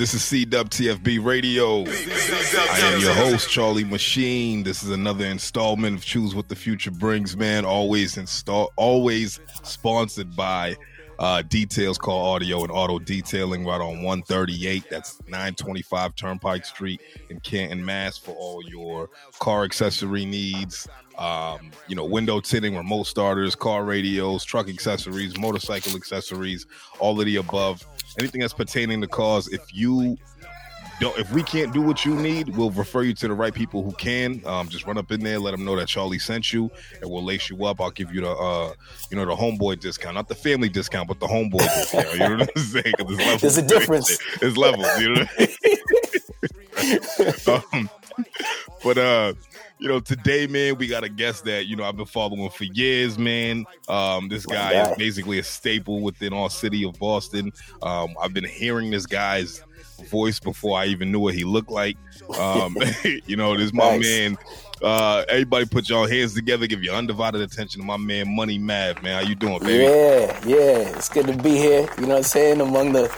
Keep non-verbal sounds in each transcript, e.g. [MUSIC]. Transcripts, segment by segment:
This is CWTFB Radio. I am your host, Charlie Machine. This is another installment of Choose What the Future Brings, man. Always install, always sponsored by uh, Details Car Audio and Auto Detailing right on 138. That's 925 Turnpike Street in Canton, Mass. For all your car accessory needs, um, you know, window tinting, remote starters, car radios, truck accessories, motorcycle accessories, all of the above. Anything that's pertaining to cars. If you don't, if we can't do what you need, we'll refer you to the right people who can. Um, just run up in there, let them know that Charlie sent you, and we'll lace you up. I'll give you the, uh, you know, the homeboy discount, not the family discount, but the homeboy discount. You know what I'm [LAUGHS] saying? There's, there's a difference. It's levels. You know. [LAUGHS] [LAUGHS] um, but uh you know, today, man, we got a guest that you know I've been following for years, man. Um, this guy is basically a staple within our city of Boston. Um, I've been hearing this guy's voice before I even knew what he looked like. Um, [LAUGHS] [LAUGHS] you know, this my nice. man. Uh, everybody put your hands together, give your undivided attention to my man Money Mav, man. How you doing, baby? Yeah, yeah. It's good to be here. You know what I'm saying? Among the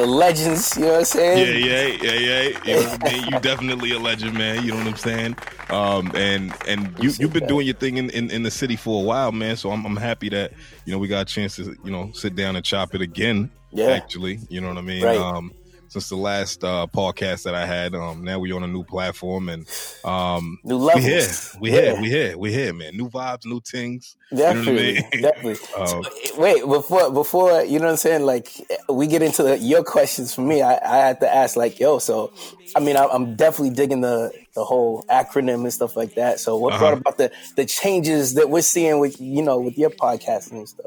the legends, you know what I'm saying? Yeah, yeah, yeah, yeah. You know what I mean? You definitely a legend, man. You know what I'm saying? Um, and and you you've been doing your thing in, in, in, the city for a while, man. So I'm I'm happy that you know we got a chance to you know sit down and chop it again. Yeah, actually, you know what I mean. Right. Um, since the last uh, podcast that I had. Um, now we're on a new platform and um, new levels. We here, we yeah. here, we here, we here, man. New vibes, new things. Definitely, you know I mean? definitely. [LAUGHS] um, Wait, before before you know what I'm saying? Like we get into the, your questions for me, I, I had to ask like, yo, so I mean, I, am definitely digging the the whole acronym and stuff like that. So what uh-huh. brought about the the changes that we're seeing with you know with your podcasting and stuff?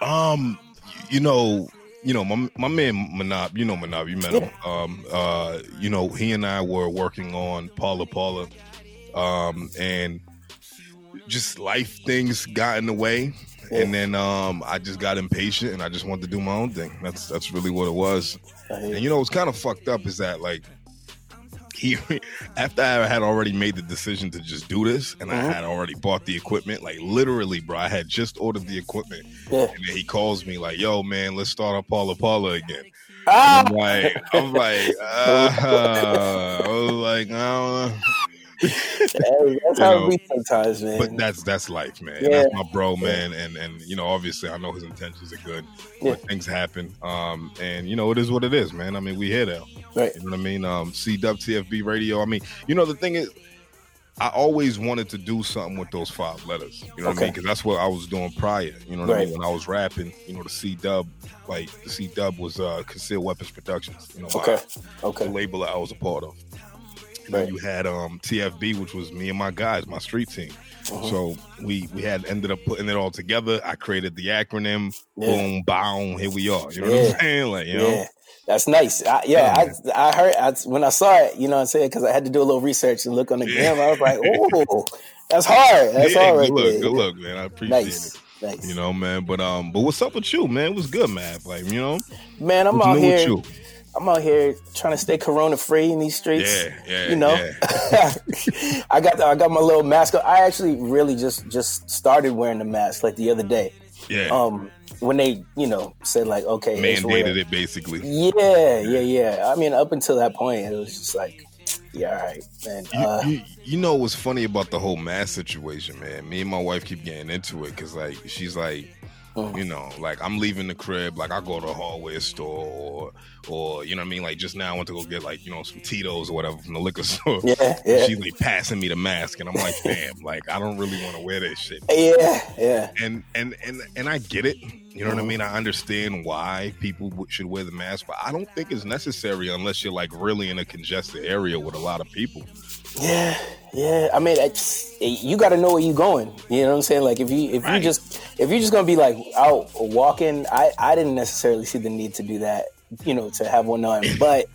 Um, you know, you know, my my man Manab, you know Manab, you met him. Um, uh, you know, he and I were working on Paula Paula, um, and just life things got in the way, and then um, I just got impatient and I just wanted to do my own thing. That's that's really what it was. And you know, what's kind of fucked up is that like he [LAUGHS] after I had already made the decision to just do this and mm-hmm. I had already bought the equipment, like literally, bro, I had just ordered the equipment. Yeah. And then he calls me like, yo, man, let's start up Paula Paula again. Ah! I'm like, I'm like, [LAUGHS] uh, I was like, uh, hey, that's how know, it be sometimes, man. But that's that's life, man. Yeah. That's my bro, man. And and you know, obviously, I know his intentions are good, yeah. but things happen. Um, and you know, it is what it is, man. I mean, we here now. Right. You know what I mean? Um, CWTFB radio. I mean, you know, the thing is. I always wanted to do something with those five letters. You know what okay. I mean? Because that's what I was doing prior. You know what right. I mean? When I was rapping, you know, the C Dub, like the C Dub was uh, Concealed Weapons Productions. You know, okay, okay, the label that I was a part of. Right. You had um, TFB, which was me and my guys, my street team. Uh-huh. So we we had ended up putting it all together. I created the acronym. Yeah. Boom, boom. Here we are. You know yeah. what I'm saying? Like, you know. That's nice. I, yeah, I, I heard I, when I saw it. You know what I'm saying? Because I had to do a little research and look on the game. I was like, [LAUGHS] oh, that's hard. That's yeah, hard. Good look, good look, man. I appreciate nice. it. Nice. You know, man. But um, but what's up with you, man? What's good, man? Like, you know, man, I'm out here. I'm out here trying to stay corona free in these streets. Yeah, yeah. You know, yeah. [LAUGHS] I got I got my little mask. Up. I actually really just just started wearing the mask like the other day. Yeah. Um, when they you know said like okay, mandated it basically. Yeah, yeah, yeah. I mean, up until that point, it was just like. Yeah, all right, man. Uh, you, you, you know what's funny about the whole mask situation, man? Me and my wife keep getting into it because, like, she's like, you know, like I'm leaving the crib, like I go to a hardware store or or you know what I mean, like just now I went to go get like, you know, some Tito's or whatever from the liquor [LAUGHS] store. Yeah, yeah. She's like passing me the mask and I'm like, damn, like I don't really want to wear this shit. Yeah, yeah. And and and and I get it. You know what I mean? I understand why people should wear the mask, but I don't think it's necessary unless you're like really in a congested area with a lot of people. Yeah, yeah. I mean, you got to know where you're going. You know what I'm saying? Like if you if right. you just if you're just gonna be like out walking, I I didn't necessarily see the need to do that. You know, to have one on, but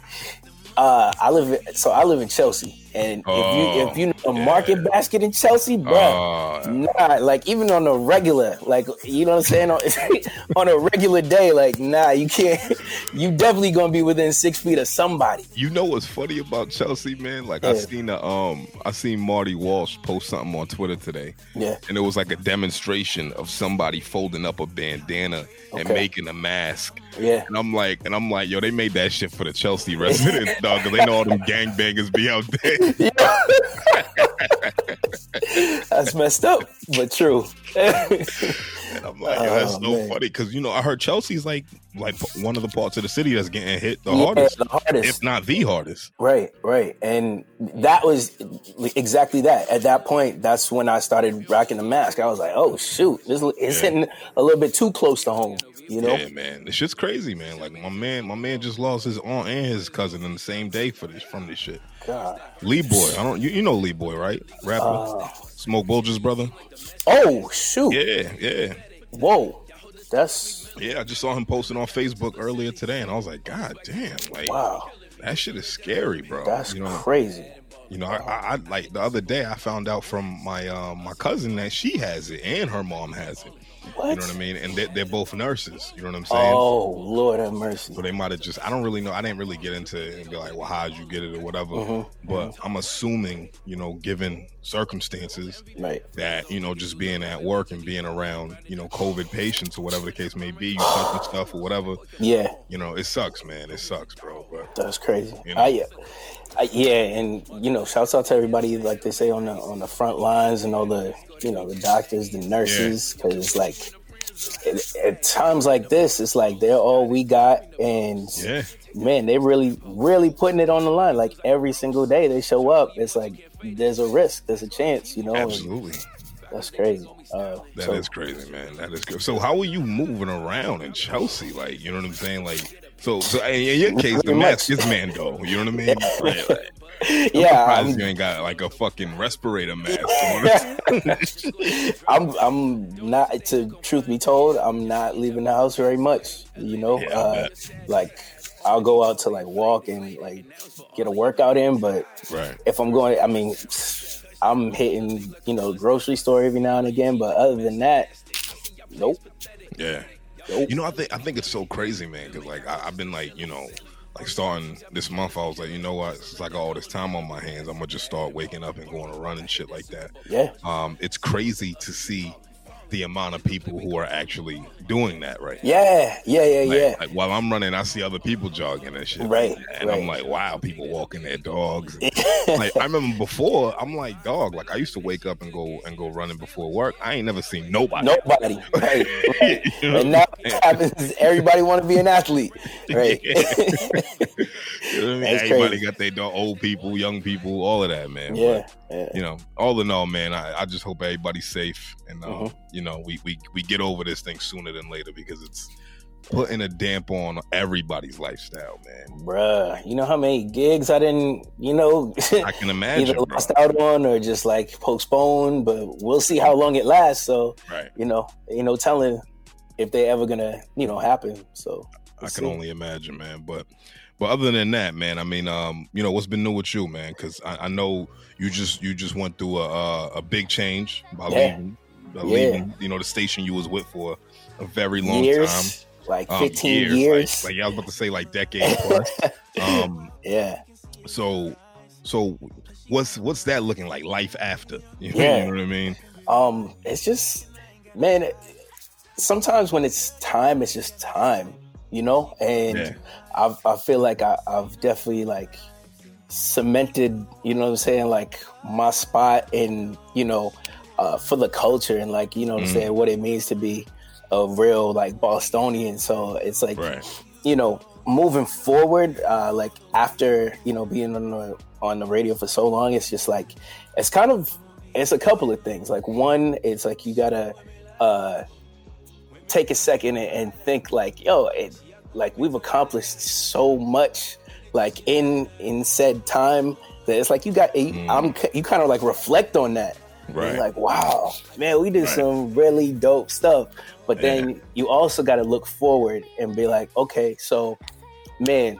uh, I live so I live in Chelsea. And oh, if you if you know a market yeah. basket in Chelsea, bro, uh, nah, like even on a regular, like you know what I'm saying, on, [LAUGHS] on a regular day, like nah, you can't. [LAUGHS] You definitely gonna be within six feet of somebody. You know what's funny about Chelsea, man? Like yeah. I seen a, um, I seen Marty Walsh post something on Twitter today. Yeah, and it was like a demonstration of somebody folding up a bandana okay. and making a mask. Yeah, and I'm like, and I'm like, yo, they made that shit for the Chelsea [LAUGHS] residents, dog, because they know all them gangbangers be out there. That's messed up, but true. and I'm like, that's oh, so man. funny because you know I heard Chelsea's like like one of the parts of the city that's getting hit the yeah, hardest, the hardest, if not the hardest. Right, right, and that was exactly that. At that point, that's when I started rocking the mask. I was like, oh shoot, this is yeah. hitting a little bit too close to home. You know? Yeah, man. This shit's crazy, man. Like my man, my man just lost his aunt and his cousin in the same day for this from this shit. God. Lee Boy. I don't you, you know Lee Boy, right? Rapper. Uh, Smoke Bulger's brother. Oh shoot. Yeah, yeah. Whoa. That's Yeah, I just saw him posting on Facebook earlier today and I was like, God damn, like wow. That shit is scary, bro. That's you know, crazy. You know, I, I, like the other day I found out from my um, my cousin that she has it and her mom has it. What? You know what I mean? And they're, they're, both nurses. You know what I'm saying? Oh, Lord have mercy. So they might have just, I don't really know. I didn't really get into it and be like, well, how'd you get it or whatever. Mm-hmm. But mm-hmm. I'm assuming, you know, given circumstances, right. that, you know, just being at work and being around, you know, COVID patients or whatever the case may be, you touching stuff or whatever. Yeah. You know, it sucks, man. It sucks, bro. But That's crazy. You know? I, I, yeah, and you know, shouts out to everybody like they say on the on the front lines and all the you know the doctors, the nurses, because yeah. it's like at, times like this, it's like they're all we got, and yeah. man, they really really putting it on the line. Like every single day they show up, it's like there's a risk, there's a chance, you know. Absolutely. That's crazy. Uh, that so, is cracy, man. That is good. So, how are you moving around in Chelsea? Like, you know what I'm saying? Like, so, so in your case, the mask is Mando. You know what I mean? Right, [LAUGHS] right. I'm yeah, I'm, you ain't got like a fucking respirator mask. [LAUGHS] [LAUGHS] I'm, I'm not. To truth be told, I'm not leaving the house very much. You know, yeah, uh, like I'll go out to like walk and like get a workout in, but right. if I'm going, I mean, I'm hitting you know grocery store every now and again, but other than that, nope. Yeah. You know, I think I think it's so crazy, man. Because like I, have been like, you know, like starting this month, I was like, you know what? It's like all this time on my hands. I'm gonna just start waking up and going to run and shit like that. Yeah. Um, it's crazy to see the amount of people who are actually doing that right yeah yeah yeah like, yeah like while i'm running i see other people jogging and shit right and right. i'm like wow people walking their dogs [LAUGHS] like i remember before i'm like dog like i used to wake up and go and go running before work i ain't never seen nobody nobody [LAUGHS] right, right. you know? and now happens everybody want to be an athlete right [LAUGHS] you know I mean? everybody crazy. got their dog old people young people all of that man yeah, but, yeah. you know all in all man I, I just hope everybody's safe and uh, mm-hmm. you know we, we we get over this thing sooner than later because it's putting a damp on everybody's lifestyle, man. Bruh, you know how many gigs I didn't, you know, [LAUGHS] I can imagine either lost out on or just like postponed, but we'll see how long it lasts. So, right. you know, you know, telling if they ever gonna, you know, happen. So we'll I can see. only imagine, man. But but other than that, man, I mean, um, you know, what's been new with you, man? Because I, I, know you just you just went through a a, a big change by yeah. leaving, yeah. leaving, you know, the station you was with for a very long years, time, like um, fifteen um, years. years. Like, like, I was about to say, like decade plus. [LAUGHS] um, yeah. So, so what's what's that looking like? Life after, [LAUGHS] you know, yeah. you know what I mean? Um, it's just, man. Sometimes when it's time, it's just time, you know, and. Yeah i I feel like I, I've definitely like cemented, you know what I'm saying, like my spot in, you know, uh, for the culture and like, you know what I'm mm. saying, what it means to be a real like Bostonian. So it's like, right. you know, moving forward, uh, like after, you know, being on the, on the radio for so long, it's just like, it's kind of, it's a couple of things. Like one, it's like you gotta, uh, take a second and, and think like, yo, it, like we've accomplished so much like in in said time that it's like you got mm. I'm you kind of like reflect on that. Right. like, wow, man, we did right. some really dope stuff. But then yeah. you also got to look forward and be like, okay, so man,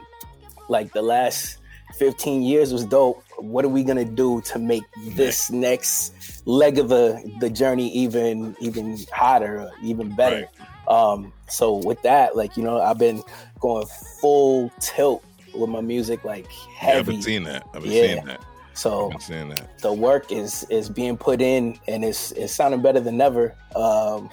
like the last 15 years was dope. What are we gonna do to make this next leg of the the journey even even hotter, even better? Um, so with that, like you know, I've been going full tilt with my music, like heavy. Yeah, I've been seeing that. I've been yeah. seeing that. So the work is is being put in, and it's it's sounding better than ever. Um,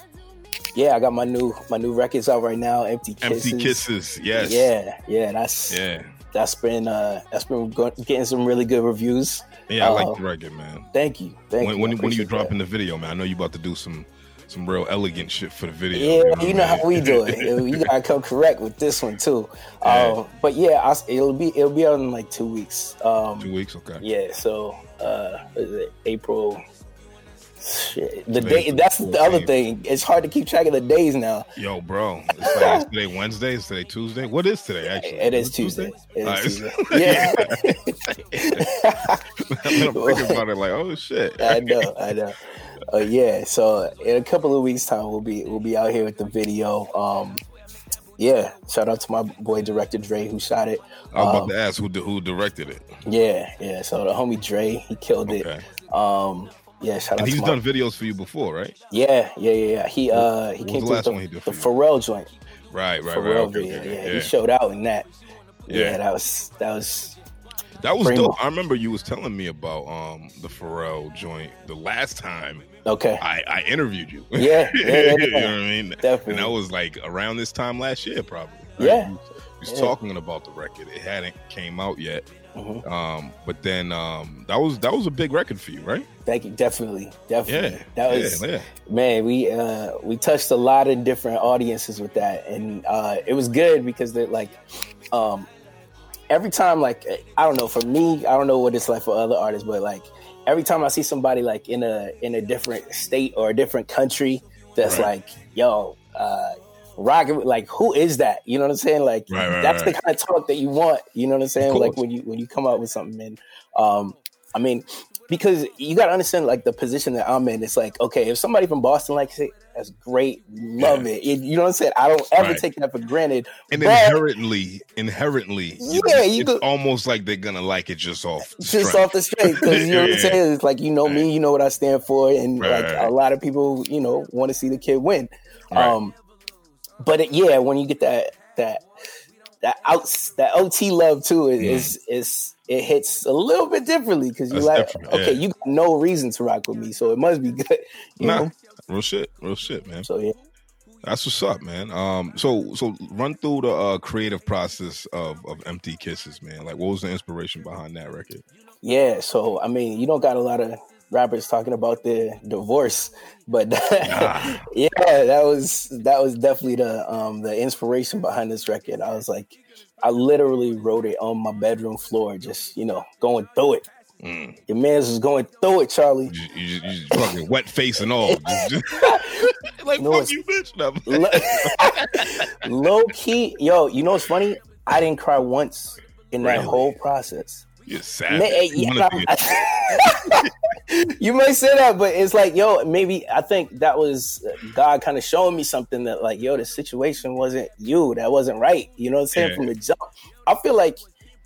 yeah, I got my new my new records out right now. Empty kisses. Empty kisses. Yes. Yeah, yeah. That's yeah. That's been uh that's been getting some really good reviews. Yeah, I uh, like the record, man. Thank you. Thank when, you. When, when you dropping the video, man, I know you about to do some some real elegant shit for the video. Yeah, you know, you know how we do it. you gotta come correct with this one too. [LAUGHS] Yeah. Um, but yeah, I, it'll be it'll be out in like two weeks. Um, two weeks, okay. Yeah, so uh, April Shit. The day that's the other thing. It's hard to keep track of the days now. Yo, bro. It's like it's [LAUGHS] today Wednesday, it's today Tuesday. What is today actually? It is Tuesday. Tuesday? It is Tuesday. [LAUGHS] Yeah. I'm thinking about it like, oh shit. I know, I know. Uh, yeah, so in a couple of weeks time we'll be we'll be out here with the video. Um yeah, shout out to my boy director Dre who shot it. I was um, about to ask who who directed it. Yeah, yeah. So the homie Dre, he killed okay. it. Um yeah, shout out. and out. He's done videos for you before, right? Yeah, yeah, yeah. yeah. He uh he came the to the, the Pharrell joint. Right, right, Pharrell right. Okay, video. Okay, yeah, yeah, he showed out in that. Yeah. yeah, that was that was that was dope. I remember you was telling me about um the Pharrell joint the last time. Okay. I, I interviewed you. Yeah, yeah, yeah, [LAUGHS] you know what I mean? Definitely. And that was like around this time last year, probably. Right? Yeah. You was yeah. talking about the record. It hadn't came out yet. Mm-hmm. Um, but then um, that was that was a big record for you, right? Thank you, definitely, definitely. Yeah, that was yeah, yeah. man. We uh, we touched a lot of different audiences with that, and uh, it was good because they're like, um, every time, like I don't know, for me, I don't know what it's like for other artists, but like every time I see somebody like in a in a different state or a different country, that's right. like, yo, uh, rocking like who is that? You know what i'm saying? Like right, right, that's the kind of talk that you want. You know what i'm saying? Like when you when you come out with something and um i mean because you got to understand like the position that i'm in it's like okay if somebody from boston likes it that's great love yeah. it. it. you know what i'm saying i don't ever take that for granted and but, inherently inherently yeah you it's could, almost like they're gonna like it just off just off the straight because you know what i'm [LAUGHS] saying it's like you know me you know what i stand for and like a lot of people you know want to see the kid win um but it, yeah, when you get that that that out that OT love too is mm. is, is it hits a little bit differently because you like okay, yeah. you got no reason to rock with me, so it must be good. [LAUGHS] You nah, know? real shit, real shit, man. So yeah. That's what's up, man. Um, so so run through the uh, creative process of of Empty Kisses, man. Like, what was the inspiration behind that record? Yeah, so I mean, you don't got a lot of rappers talking about their divorce, but [LAUGHS] yeah, that was that was definitely the um the inspiration behind this record. I was like, I literally wrote it on my bedroom floor, just you know, going through it. Mm. Your man's was going through it, Charlie. You, you, you, you fucking wet face and all. [LAUGHS] like no, fuck you, bitch. [LAUGHS] low key, yo. You know what's funny? I didn't cry once in that really? whole process. You're sad. Yeah, [LAUGHS] you may say that, but it's like, yo, maybe I think that was uh, God kind of showing me something that, like, yo, the situation wasn't you. That wasn't right. You know what I'm saying? Yeah. From the jump. I feel like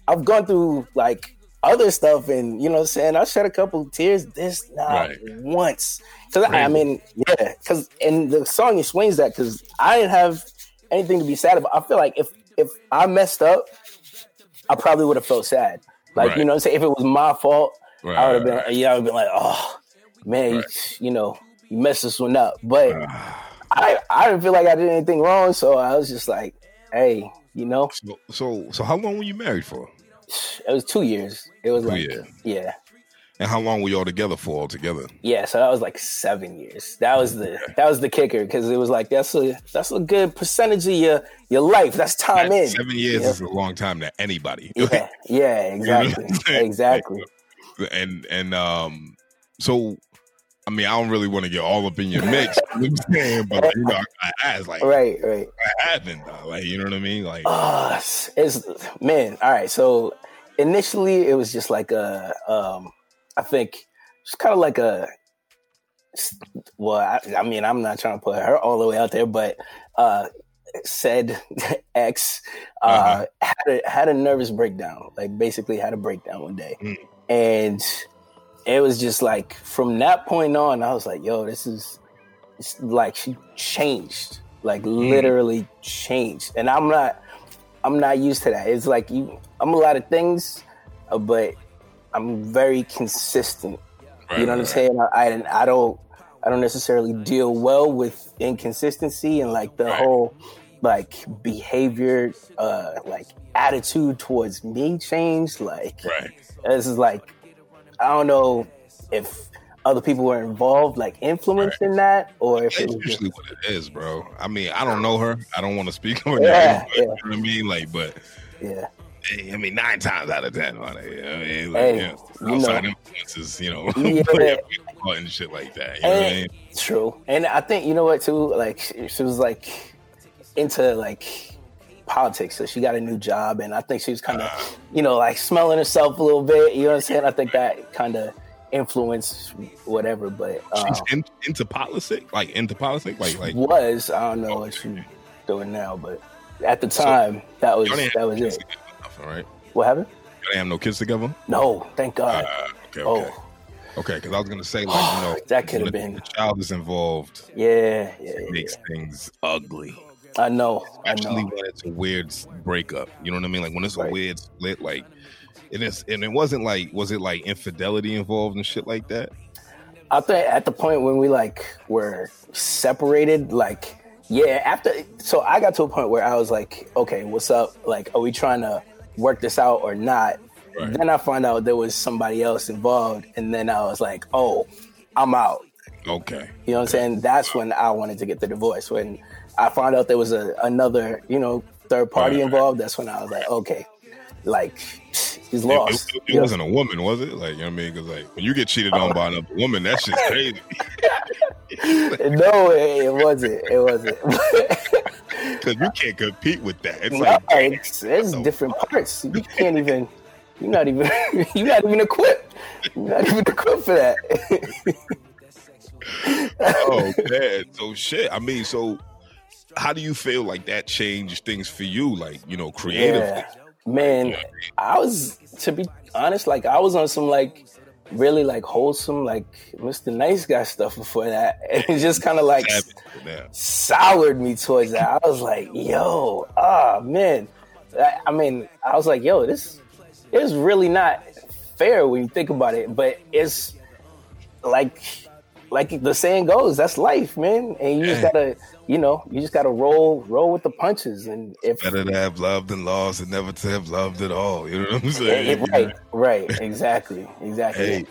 I've gone through like other stuff and you know what I'm saying I shed a couple tears this not right. once because I, I, mean yeah because and the song explains that because I didn't have anything to be sad about I feel like if if I messed up I probably would have felt sad like right. you know what I'm saying if it was my fault Right, I would have been, yeah, I would have been like, oh man, you, you, know, you messed this one up. But I, I didn't feel like I did anything wrong, so I was just like, hey, you know. So, so, so how long were you married for? It was two years. It was two like, years. yeah. And how long were y'all together for altogether? Yeah, so that was like seven years. That was the that was the kicker because it was like that's a that's a good percentage of your your life. That's time in. Seven years is a long time to anybody. [LAUGHS] Yeah, yeah, exactly, exactly and and um, so I mean, I don't really want to get all up in your mix, [LAUGHS] but you know, I, asked like, right, right, what happened? Though? Like, you know what I mean? Like, uh, it's man. All right, so initially it was just like a, um, I think it's kind of like a, well, I, I, mean, I'm not trying to put her all the way out there, but uh, said [LAUGHS] ex uh, uh-huh. had a had a nervous breakdown. Like basically had a breakdown one day, mm. and it was just like from that point on, I was like, "Yo, this is it's like she changed, like mm. literally changed." And I'm not, I'm not used to that. It's like you, I'm a lot of things, uh, but I'm very consistent. Right, you know what I'm saying? I, I, I don't I don't necessarily deal well with inconsistency and like the whole like behavior, uh, like attitude towards me changed. Like this is like I don't know if other people were involved, like influencing right. that, or if it's usually just... what it is, bro. I mean, I don't know her. I don't want to speak [LAUGHS] on yeah, name, yeah. You know what I mean? Like, but yeah. I mean, nine times out of ten, like, I mean, like, hey, you know, outside you know, influences, [LAUGHS] you know, yeah. [LAUGHS] and shit like that. You know and, I mean? True, and I think you know what too. Like, she, was like into like politics, so she got a new job, and I think she was kind of, uh, you know, like smelling herself a little bit. You know what I'm saying? I think that kind of influenced whatever. But um, she's in, into politics, like into politics, like like was. I don't know what she's doing now, but at the time, so, that was that was it. All right. What happened? They have no kids together. No, thank God. Uh, okay, okay. Oh. Okay, because I was gonna say like you [SIGHS] know that could have been the child is involved. Yeah, yeah, it makes yeah. things ugly. I know. Especially I know. when it's a weird breakup. You know what I mean? Like when it's right. a weird split, like and it's and it wasn't like was it like infidelity involved and shit like that? I think at the point when we like were separated, like yeah, after so I got to a point where I was like, okay, what's up? Like, are we trying to work this out or not? Right. Then I found out there was somebody else involved, and then I was like, oh, I'm out. Okay. You know what I'm saying? That's when I wanted to get the divorce. When I found out there was a another, you know, third party right. involved, that's when I was like, okay, like he's lost. It, it, it wasn't know? a woman, was it? Like you know what I mean? Because like when you get cheated on by another woman, that's just crazy. [LAUGHS] [LAUGHS] no, it, it wasn't. It wasn't. [LAUGHS] Because you can't compete with that. It's no, like it's, it's different parts. You can't even. You're not even. [LAUGHS] You're not even equipped. You're not even equipped for that. oh man, so shit. I mean, so how do you feel like that changed things for you? Like you know, creatively. Yeah. Man, I was to be honest, like I was on some like really like wholesome, like Mr. Nice Guy stuff before that. [LAUGHS] And it just kind of like soured me towards that. I was like, yo, ah, oh, man. I, I, mean, I was like, yo, this is really not fair when you think about it, but it's like, like the saying goes, that's life, man. And you just gotta you know, you just got to roll, roll with the punches. And if better to have loved and lost than never to have loved at all. You know what I'm saying? Right, right, [LAUGHS] exactly, exactly. Hey,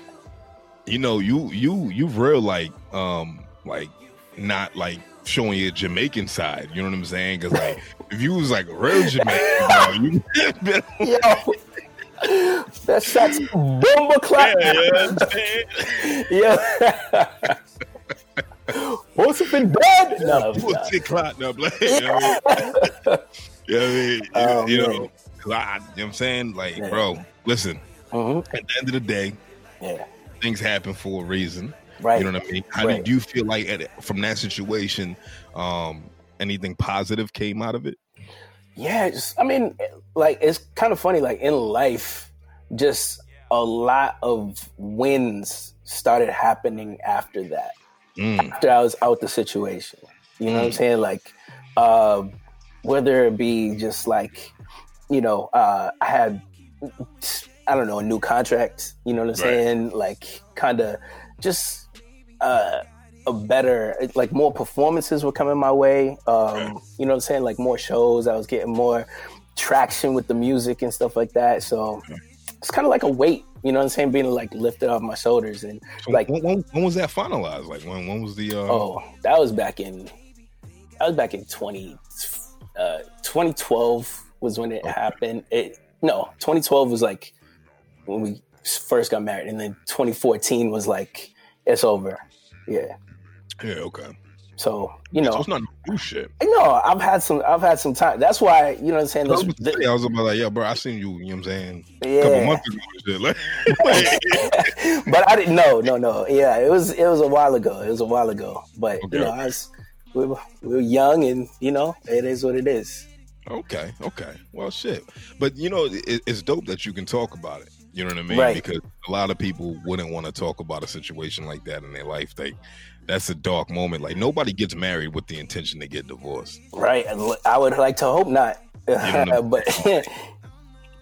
you know, you you you real like um like not like showing your Jamaican side. You know what I'm saying? Because like [LAUGHS] if you was like a real Jamaican, bro, you [LAUGHS] yo. That shot's bomba clap. Yeah, [LAUGHS] yeah. [LAUGHS] yeah. What's it been dead? No, Pussy clot, no. You know what I mean? Oh, you, know, I, you know what I'm saying? Like, yeah. bro, listen. Mm-hmm. At the end of the day, yeah, things happen for a reason. Right. You know what I mean? How right. did you feel like at, from that situation? Um, anything positive came out of it? Yeah, just, I mean, like it's kind of funny. Like in life, just a lot of wins started happening after that mm. after I was out the situation. You know mm. what I'm mm. saying? Like, uh, whether it be just like, you know, uh, I had, I don't know, a new contract. You know what I'm right. saying? Like, kind of just uh, a better, like more performances were coming my way. Um, You know what I'm saying? Like more shows. I was getting more traction with the music and stuff like that. So it's kind of like a weight you know what I'm saying? Being like lifted off my shoulders and so like when, when, when, was that finalized? Like when when was the uh... Oh, that was back in that was back in 20 uh 2012 was when it okay. happened. It no, 2012 was like when we first got married and then 2014 was like it's over. Yeah. Yeah, okay. So you know, so it's not new shit. No, I've had some. I've had some time. That's why you know what I'm saying. I was, the, I was about like, yeah, bro, I seen you. You know what I'm saying? Yeah. A couple months ago, shit. Like, [LAUGHS] but I didn't. No, no, no. Yeah, it was. It was a while ago. It was a while ago. But okay. you know, I was. We were, we're young, and you know, it is what it is. Okay, okay. Well, shit. But you know, it, it's dope that you can talk about it. You know what I mean? Right. Because a lot of people wouldn't want to talk about a situation like that in their life. They, that's a dark moment. Like nobody gets married with the intention to get divorced. Right. I would like to hope not. You know, [LAUGHS] but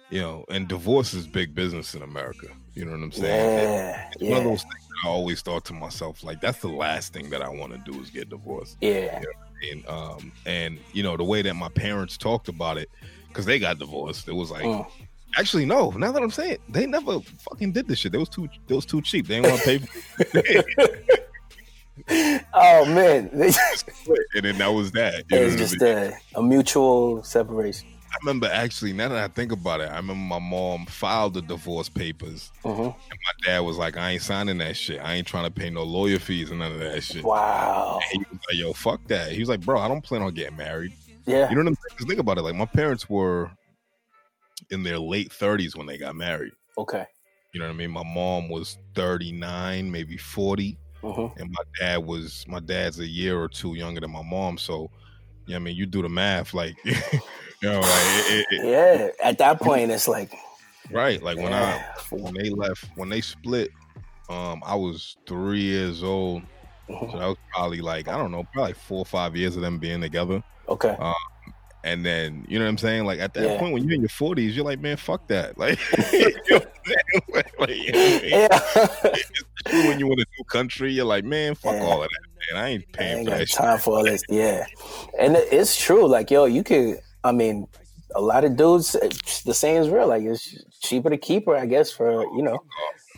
you know, and divorce is big business in America. You know what I'm saying? yeah, It's yeah, one of those things I always thought to myself, like that's the last thing that I want to do is get divorced. yeah, And um, and you know the way that my parents talked about it, because they got divorced, it was like. Mm. Actually, no. Now that I'm saying, it, they never fucking did this shit. They was too, they was too cheap. They didn't want to pay. [LAUGHS] [LAUGHS] Oh man. [LAUGHS] And then that was that. You know what just a, a mutual separation. I remember actually. Now that I think about it, I remember my mom filed the divorce papers, hmm and my dad was like, "I ain't signing that shit. I ain't trying to pay no lawyer fees and none of that shit." Wow. And he was like, "Yo, fuck that." He was like, "Bro, I don't plan on getting married." Yeah. You know what I'm saying? think about it. Like my parents were in their late 30s when they got married. Okay. You know what I mean? My mom was 39, maybe 40, hmm and my dad was my dad's a year or two younger than my mom. So, yeah, I mean, you do the math, like, [LAUGHS] you know, like, it, it, Yeah. At that point, it's like, right? Like when I when they left, when they split, um, I was three years old. So Mhm. that was probably like I don't know, probably four or five years of them being together. Okay. And then you know what I'm saying? Like at that Yeah. point when you're in your 40s, you're like, man, fuck that. [LAUGHS] [LAUGHS] [LAUGHS] Like, you know Like, like, you know I mean? Yeah. When you in a new country, you're like, man, fuck Yeah. all of that, man. I ain't I paying ain't for that shit. time for all this. Yeah, and it's true. Like, yo, you could. I mean, a lot of dudes. Eh, the same is real. Like, it's cheaper to keep her, I guess. For you know,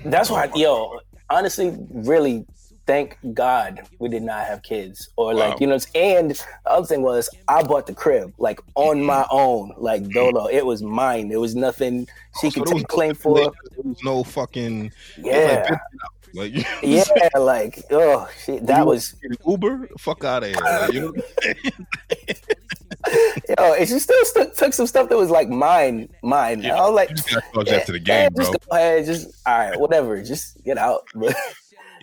that's why, yo. Honestly, really, thank God we did not have kids, or like Wow. you know. And the other thing was, I bought the crib like on my own, like dolo. It was mine. There was nothing she So could was take claim for. There was no fucking Yeah, like, you know yeah. Like, oh, shit, that was. Uber. Fuck out of here. Like, you know? [LAUGHS] Yo, and she still st- took some stuff that was like mine, mine. Yeah, I was like, you just gotta charge that to the [LAUGHS] yeah, game, just go ahead, just all right, whatever, just get out.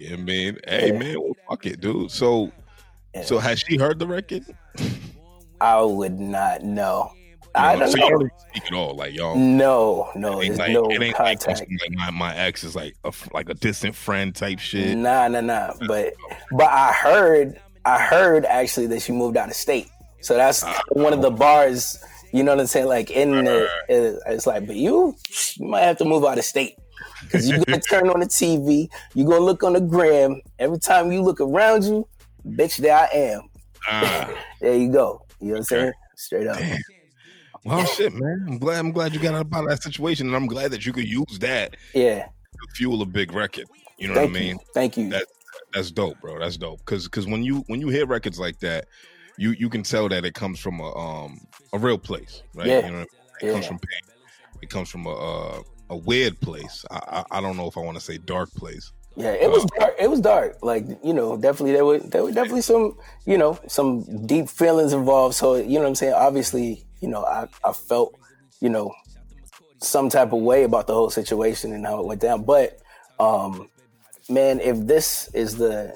Yeah, man. Hey, Yeah. man, well, fuck it, dude. So, Yeah. so has she heard the record? I would not know. You I don't so know. don't speak at all, like y'all. No, no, It ain't like, no it ain't contact. like my, my ex is like a, like a distant friend type shit. Nah, nah, nah. But but I heard, I heard actually that she moved out of state. So that's Ah. one of the bars. You know what I'm saying? Like in the, it's like, but you, you might have to move out of state because you're gonna turn on the TV. You're gonna look on the gram. Every time you look around you, bitch, there I am. Ah, [LAUGHS] There you go. You know what I'm saying? Straight up. Damn. well, shit, man. I'm glad. I'm glad you got out of that situation, and I'm glad that you could use that Yeah. to fuel a big record. You know Thank what I mean? you. Thank you. That- That's dope, bro. That's dope. Because because when you when you hear records like that, you you can tell that it comes from a um a real place, right? Yeah. You know, it comes Yeah. from pain. It comes from a a, a weird place. I, I I don't know if I want to say dark place. Yeah, it was dark. It was dark. Like you know, definitely there were there were definitely some you know some deep feelings involved. So you know what I'm saying. Obviously, you know, I I felt you know some type of way about the whole situation and how it went down. But um, man, if this is the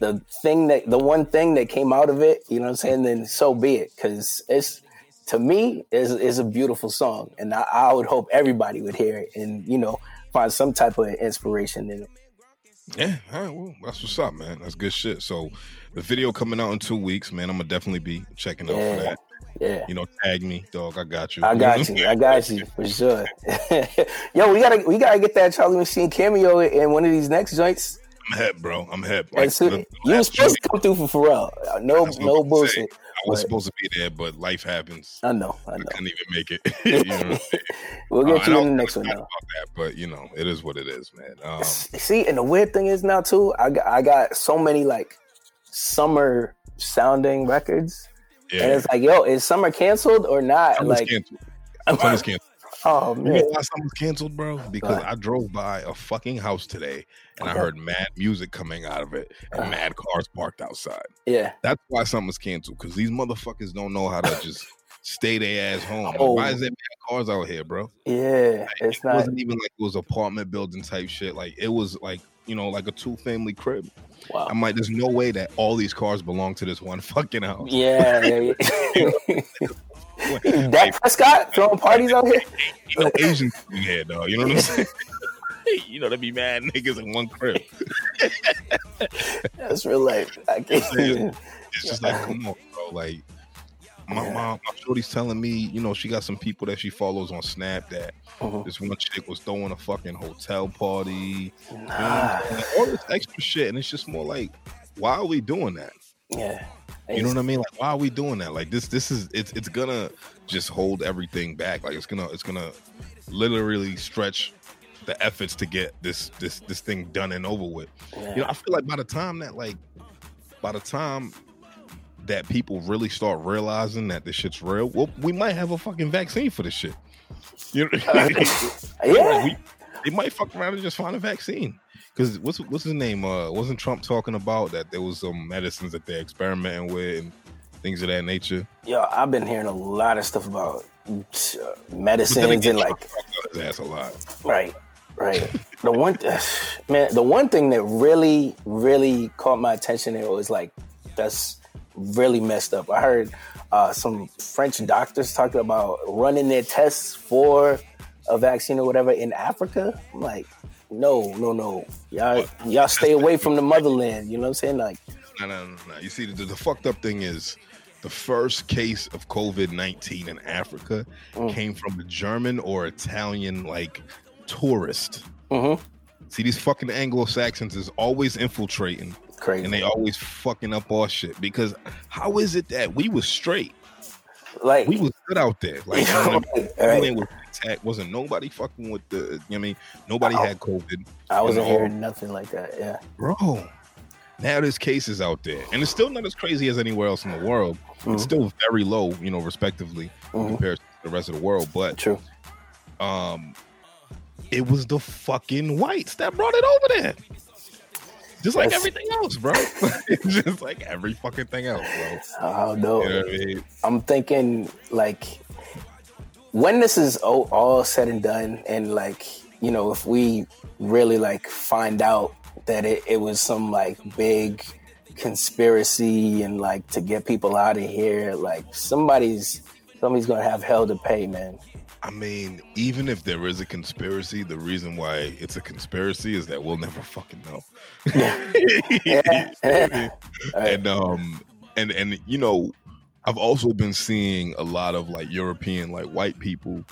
the thing that the one thing that came out of it, you know what I'm saying, then so be it. Because it's to me is is a beautiful song, and I, I would hope everybody would hear it and you know find some type of inspiration in it. Yeah, all right, well, that's what's up, man. That's good shit. So the video coming out in two weeks, man. I'm gonna definitely be checking out for that. Yeah. You know, tag me, dog. I got you. I got you. I [LAUGHS] got you for sure. [LAUGHS] Yo, we gotta we gotta get that Charlie Machine cameo in one of these next joints. I'm hip, bro. I'm hip. And so, the you were supposed to come through for Pharrell. Uh, No, no bullshit. saying. I was but- supposed to be there, but life happens. I know. I I couldn't even make it. [LAUGHS] [LAUGHS] you know, We'll Uh, get I you in the next one though. about that, but you know, it is what it is, man. Um, See, and the weird thing is now too, I got I got so many like summer sounding records, and it's like, yo, is summer canceled or not? summer's like, canceled. Summer's canceled. Oh You man, know why summer's canceled, bro? Because? I drove by a fucking house today and I heard mad music coming out of it and Uh. mad cars parked outside. yeah, That's why something's canceled because these motherfuckers don't know how to just stay their ass home. Oh. Why is there mad cars out here, bro? Yeah, like, it's it not. wasn't even like it was apartment building type shit. Like it was like you know like a two family crib. Wow. I'm like, there's no way that all these cars belong to this one fucking house. Yeah. yeah, [LAUGHS] yeah. [LAUGHS] Dak Prescott throwing parties out here. [LAUGHS] You know, Asians in here, dog. You know what I'm saying? [LAUGHS] you know, they be mad niggas in one crib. That's real life. I can't. See it. It's just like, come on, bro. Like, my yeah. mom, my shorty's telling me, you know, she got some people that she follows on Snap that uh-huh. this one chick was throwing a fucking hotel party, nah. you know, all this extra shit, and it's just more like, why are we doing that? Yeah. You know what I mean? Like, why are we doing that? Like, this, this is it's it's gonna just hold everything back. Like, it's gonna it's gonna literally stretch the efforts to get this this this thing done and over with. Yeah. You know, I feel like by the time that like by the time that people really start realizing that this shit's real, well, we might have a fucking vaccine for this shit. You know, [LAUGHS] yeah, like we, they might fuck around and just find a vaccine. Because what's what's his name? Uh, wasn't Trump talking about that there was some medicines that they're experimenting with and things of that nature? Yeah, I've been hearing a lot of stuff about uh, medicines and like that's a lot, right? Right. the one, [LAUGHS] man, the one thing that really, really caught my attention there was like, that's really messed up. I heard uh, some French doctors talking about running their tests for a vaccine or whatever in Africa. I'm like, no, no, no. Y'all, y'all stay away from the motherland. You know what I'm saying? Like, no, no, no. no. You see, the, the fucked up thing is the first case of COVID 19 in Africa mm. came from a German or Italian, like, tourist. Mm-hmm. See, these fucking Anglo Saxons is always infiltrating. Crazy. And they always fucking up all shit. Because how is it that we was straight? Like we was good out there. Like [LAUGHS] right. was attack wasn't nobody fucking with the you know I mean nobody I, had COVID. I wasn't hearing nothing like that. Yeah. Bro. Now there's cases out there. And it's still not as crazy as anywhere else in the world. Mm-hmm. It's still very low, you know, respectively mm-hmm. compared to the rest of the world. But true. Um it was the fucking whites that brought it over there. Just like That's, everything else, bro. [LAUGHS] just like every fucking thing else, bro. Oh no. You know I mean? I'm thinking like when this is all, all said and done and like, you know, if we really like find out that it, it was some like big conspiracy and like to get people out of here, like somebody's somebody's gonna have hell to pay, man. I mean, even if there is a conspiracy, the reason why it's a conspiracy is that we'll never fucking know. yeah. [LAUGHS] [LAUGHS] and um and and you know, I've also been seeing a lot of like European like white people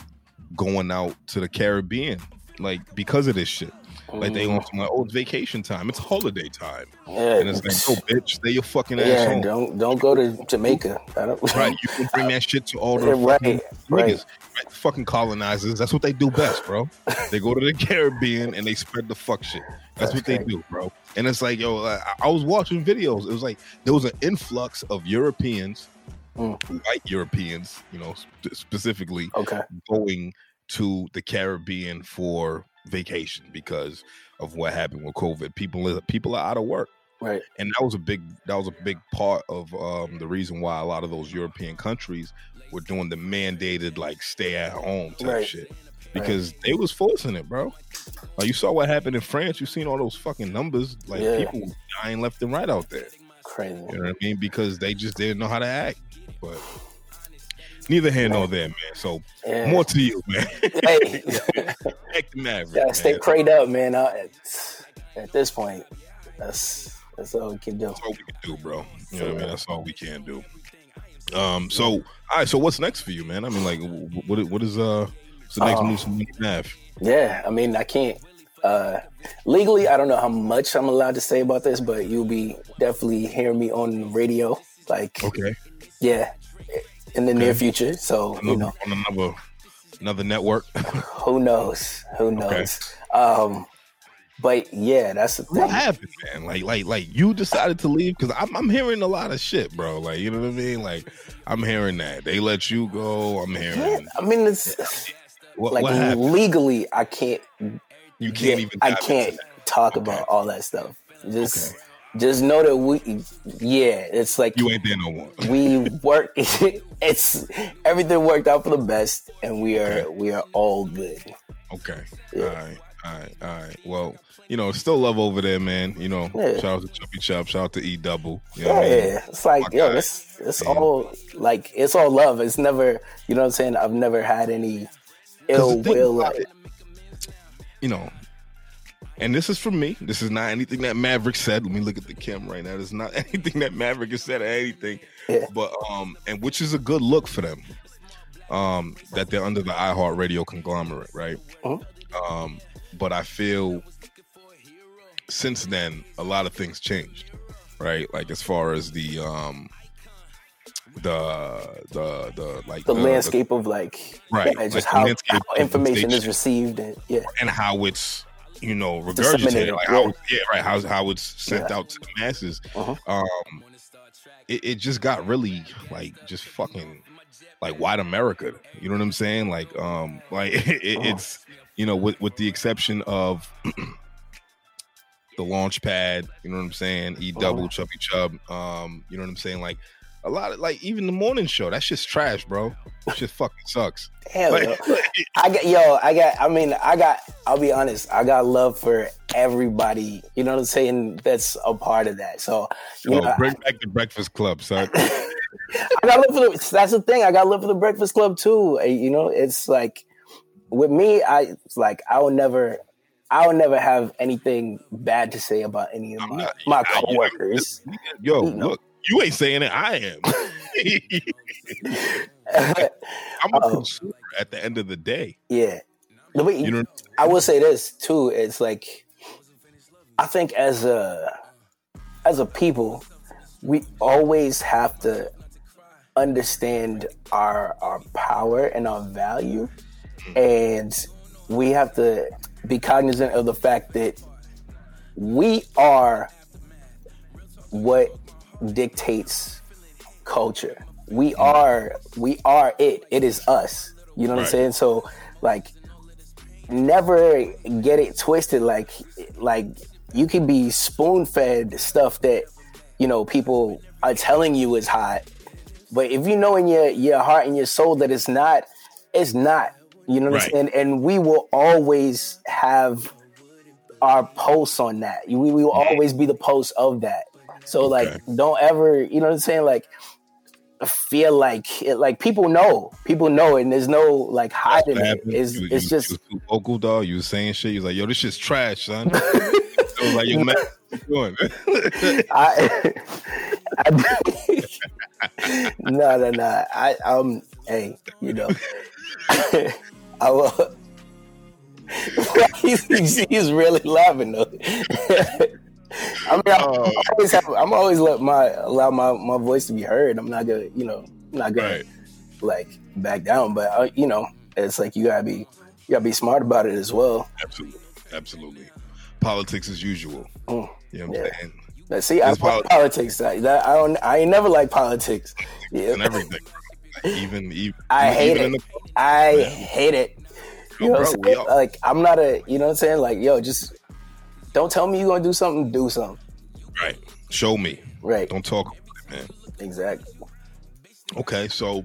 going out to the Caribbean like because of this shit. Like they mm. want some like, oh, vacation time. It's holiday time. Yeah. And it's like, oh, bitch, stay your fucking ass yeah, home. don't don't go to Jamaica. right, you can [LAUGHS] bring that shit to all the right, fucking right. niggas, right? Fucking colonizers. That's what they do best, bro. they go to the Caribbean and they spread the fuck shit. That's, That's what crazy. they do, bro. And it's like, yo, I, I, was watching videos. It was like there was an influx of Europeans, mm. white Europeans, you know, specifically, okay, going to the Caribbean for vacation because of what happened with COVID. People people are out of work. Right. And that was a big that was a big part of um, the reason why a lot of those European countries were doing the mandated like stay at home type right. shit. Because right. they was forcing it, bro. Like you saw what happened in France. You seen all those fucking numbers. Like yeah. people dying left and right out there. Crazy. You know what I mean? Because they just didn't know how to act. But neither here nor there, man. So yeah. more to you, man. Hey, [LAUGHS] Heck the Maverick. Gotta stay prayed up, man. Uh, at, at, this point, that's that's all we can do. That's all we can do, bro. You know what I mean? That's all we can do. Um. So, all right. So, what's next for you, man? I mean, like, what what is uh the next um, move from Mav? Yeah, I mean, I can't. Uh, legally, I don't know how much I'm allowed to say about this, but you'll be definitely hearing me on the radio. Like, okay, yeah, in the okay. near future. So another, you know, on another another network. [LAUGHS] who knows? Who knows? Okay. Um, but yeah, that's the thing. What happened, man? Like, like, like you decided to leave because I'm, I'm hearing a lot of shit, bro. Like, you know what I mean? Like, I'm hearing that they let you go. I'm hearing. Yeah, I mean, it's what, like what legally, I can't. You can't get, even. I can't talk okay. about all that stuff. Just. Okay just know that we, yeah, it's like you ain't there no more. we work. [LAUGHS] it's everything worked out for the best, and we are okay. we are all good. Okay. Yeah. All right. All right. All right. Well, you know, still love over there, man. You know, yeah. shout out to Chuppy Chop, shout out to E Double. You know yeah, I mean? it's like, My yo, it's it's all like it's all love. It's never, you know what I'm saying. I've never had any ill will. It, you know, and this is from me. This is not anything that Maverick said. Let me look at the camera right now. Is not [LAUGHS] anything that Maverick has said or anything. Yeah. But um, and which is a good look for them. Um, that they're under the iHeartRadio conglomerate, right? Uh-huh. Um, but I feel since then a lot of things changed, right? Like as far as the um the the the like the, the landscape the, of like right yeah, just like how, how information is received and yeah and how it's you know regurgitated like how yeah right how how it's sent yeah. out to the masses uh-huh. um it, it just got really like just fucking like white America you know what I'm saying like um [LAUGHS] like it, uh-huh. it's you know with with the exception of [CLEARS THROAT] the launch pad you know what I'm saying E double uh-huh. Chubby Chub um you know what I'm saying like a lot of like even the morning show. That's just trash, bro. That just fucking sucks. Hell, like, [LAUGHS] I got yo. I got. I mean, I got. I'll be honest. I got love for everybody. You know what I'm saying? That's a part of that. So you oh, know, bring I, back the Breakfast Club, son. [LAUGHS] I got love for the. That's the thing. I got love for the Breakfast Club too. You know, it's like with me. I like. I will never. I would never have anything bad to say about any of my, not, my coworkers. Yo, you know? look, you ain't saying it. I am. [LAUGHS] I'm a um, consumer at the end of the day. Yeah. you know, I will say this too. It's like I think as a as a people, we always have to understand our our power and our value, mm-hmm. and we have to be cognizant of the fact that we are what dictates culture. We are we are it. It is us. You know what right. I'm saying? So like never get it twisted like like you can be spoon fed stuff that you know people are telling you is hot but if you know in your your heart and your soul that it's not it's not you know what right. i'm saying and we will always have our posts on that we, we will always be the post of that so okay. like, don't ever, you know what I'm saying? Like, feel like it, like people know, people know, and there's no like hiding it. It's, you, it's you, just you vocal dog. You was saying shit. You was like, yo, this shit's trash, son. [LAUGHS] [LAUGHS] [LAUGHS] I was like, yo, man, doing? I, I no, no, no. I um, hey, you know, I will. he's, he's really laughing though. I mean, I'm uh, always have, I'm always let my allow my, my voice to be heard. I'm not gonna, you know, I'm not gonna right. like back down. But uh, you know, it's like you gotta be you gotta be smart about it as well. Absolutely, absolutely. Politics as usual. Mm, you know what yeah. I'm saying? See, I politics. politics. That, that, I don't. I ain't never like politics. [LAUGHS] Yeah, and everything. even, even [LAUGHS] I hate even it. The, I yeah. hate it. You know, bro, what I'm saying? like I'm not a. You know what I'm saying? Like, yo, just don't tell me you're gonna do something. Do something. Right. Show me. Right. Don't talk, man. Exactly. Okay, so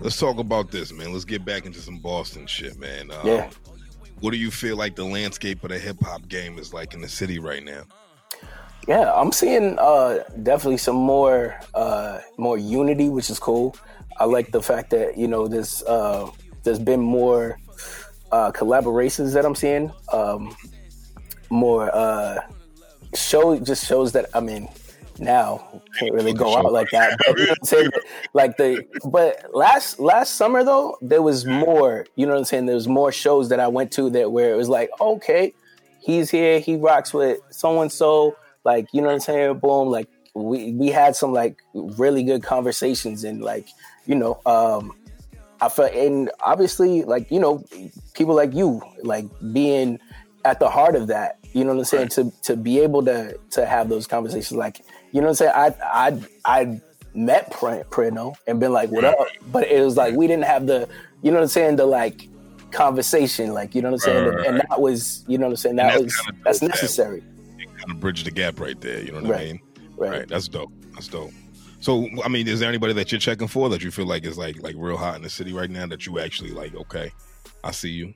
let's talk about this, man. Let's get back into some Boston shit, man. Um, yeah. What do you feel like the landscape of the hip hop game is like in the city right now? Yeah, I'm seeing uh, definitely some more uh, more unity, which is cool. I like the fact that you know there's uh, there's been more uh, collaborations that I'm seeing. Um, more uh show just shows that I mean now can't really go out like that. But you know I'm saying? Like the but last last summer though, there was more, you know what I'm saying? There was more shows that I went to that where it was like, okay, he's here, he rocks with so and so, like, you know what I'm saying? Boom, like we we had some like really good conversations and like, you know, um I felt and obviously like, you know, people like you, like being at the heart of that you know what I'm saying? Right. To to be able to to have those conversations, like you know what I'm saying. I I I met Prano and been like, "What up?" But it was like we didn't have the, you know what I'm saying, the like conversation, like you know what I'm saying, right, right, and that was, you know what I'm saying, that was that's necessary. kind of bridge the gap right there. You know what. I mean? Right. Right. That's dope. That's dope. So, I mean, is there anybody that you're checking for that you feel like is like like real hot in the city right now that you actually like? Okay, I see you.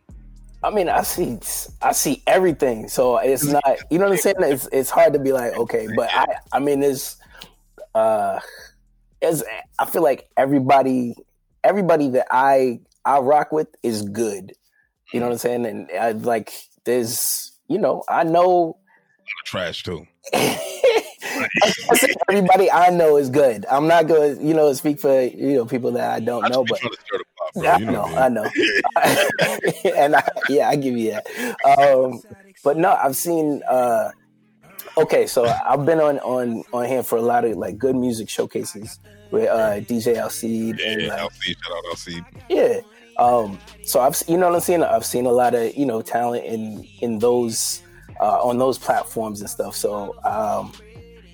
I mean, I see, I see everything. So it's not, you know what I'm saying? It's it's hard to be like, okay, but I, I mean, it's, uh, it's. I feel like everybody, everybody that I I rock with is good. You know what I'm saying? And I like, there's, you know, I know. Trash too. [LAUGHS] Everybody I know is good. I'm not going to, you know, speak for you know people that I don't I know, but to stir bro. I You know, know, I know. [LAUGHS] and I, yeah, I give you that. Um, but no, I've seen. Uh, okay, so I've been on on on here for a lot of like good music showcases with uh, DJ Alcide Yeah, and yeah, like, LC, shout out LC. yeah. Um, so I've you know what I'm saying. I've seen a lot of you know talent in in those uh, on those platforms and stuff. So um,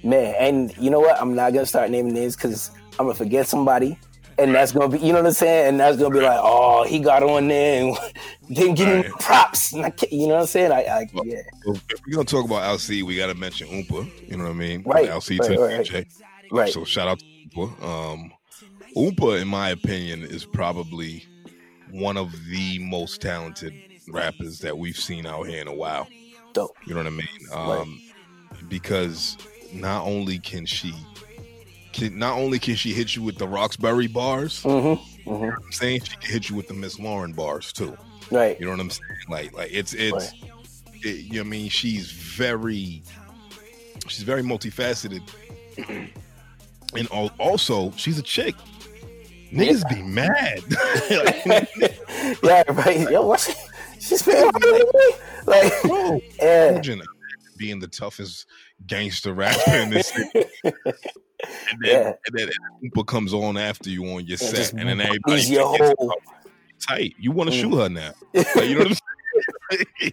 man, and you know what? I'm not gonna start naming names because I'm gonna forget somebody. And that's gonna be, you know what I'm saying, and that's gonna be like, oh, he got on there and [LAUGHS] didn't give me Right. props. And I can't- You know what I'm saying? I, I yeah, If we're gonna talk about LC, we gotta mention Oompa. You know what I mean? Right, LC right, to right, right. Right. So shout out to Oompa. Um, Oompa, in my opinion, is probably one of the most talented rappers that we've seen out here in a while. Dope. You know what I mean? Um, Because not only can she, can, not only can she hit you with the Roxbury bars, Mm-hmm. hmm I'm saying she can hit you with the Miss Lauryn bars too. Right. You know what I'm saying? Like, like it's it's. It, you know what I mean? She's very, she's very multifaceted, [CLEARS THROAT] and al- also she's a chick. Niggas be mad. [LAUGHS] yeah, right. Yo, what's she's been like, Bro, yeah. imagine being the toughest gangster rapper in this [LAUGHS] city. And then, Yeah. and then Oompa comes on after you on your And set, and then everybody your whole. tight. You want to Mm. shoot her now? [LAUGHS] Like, you know what I'm saying?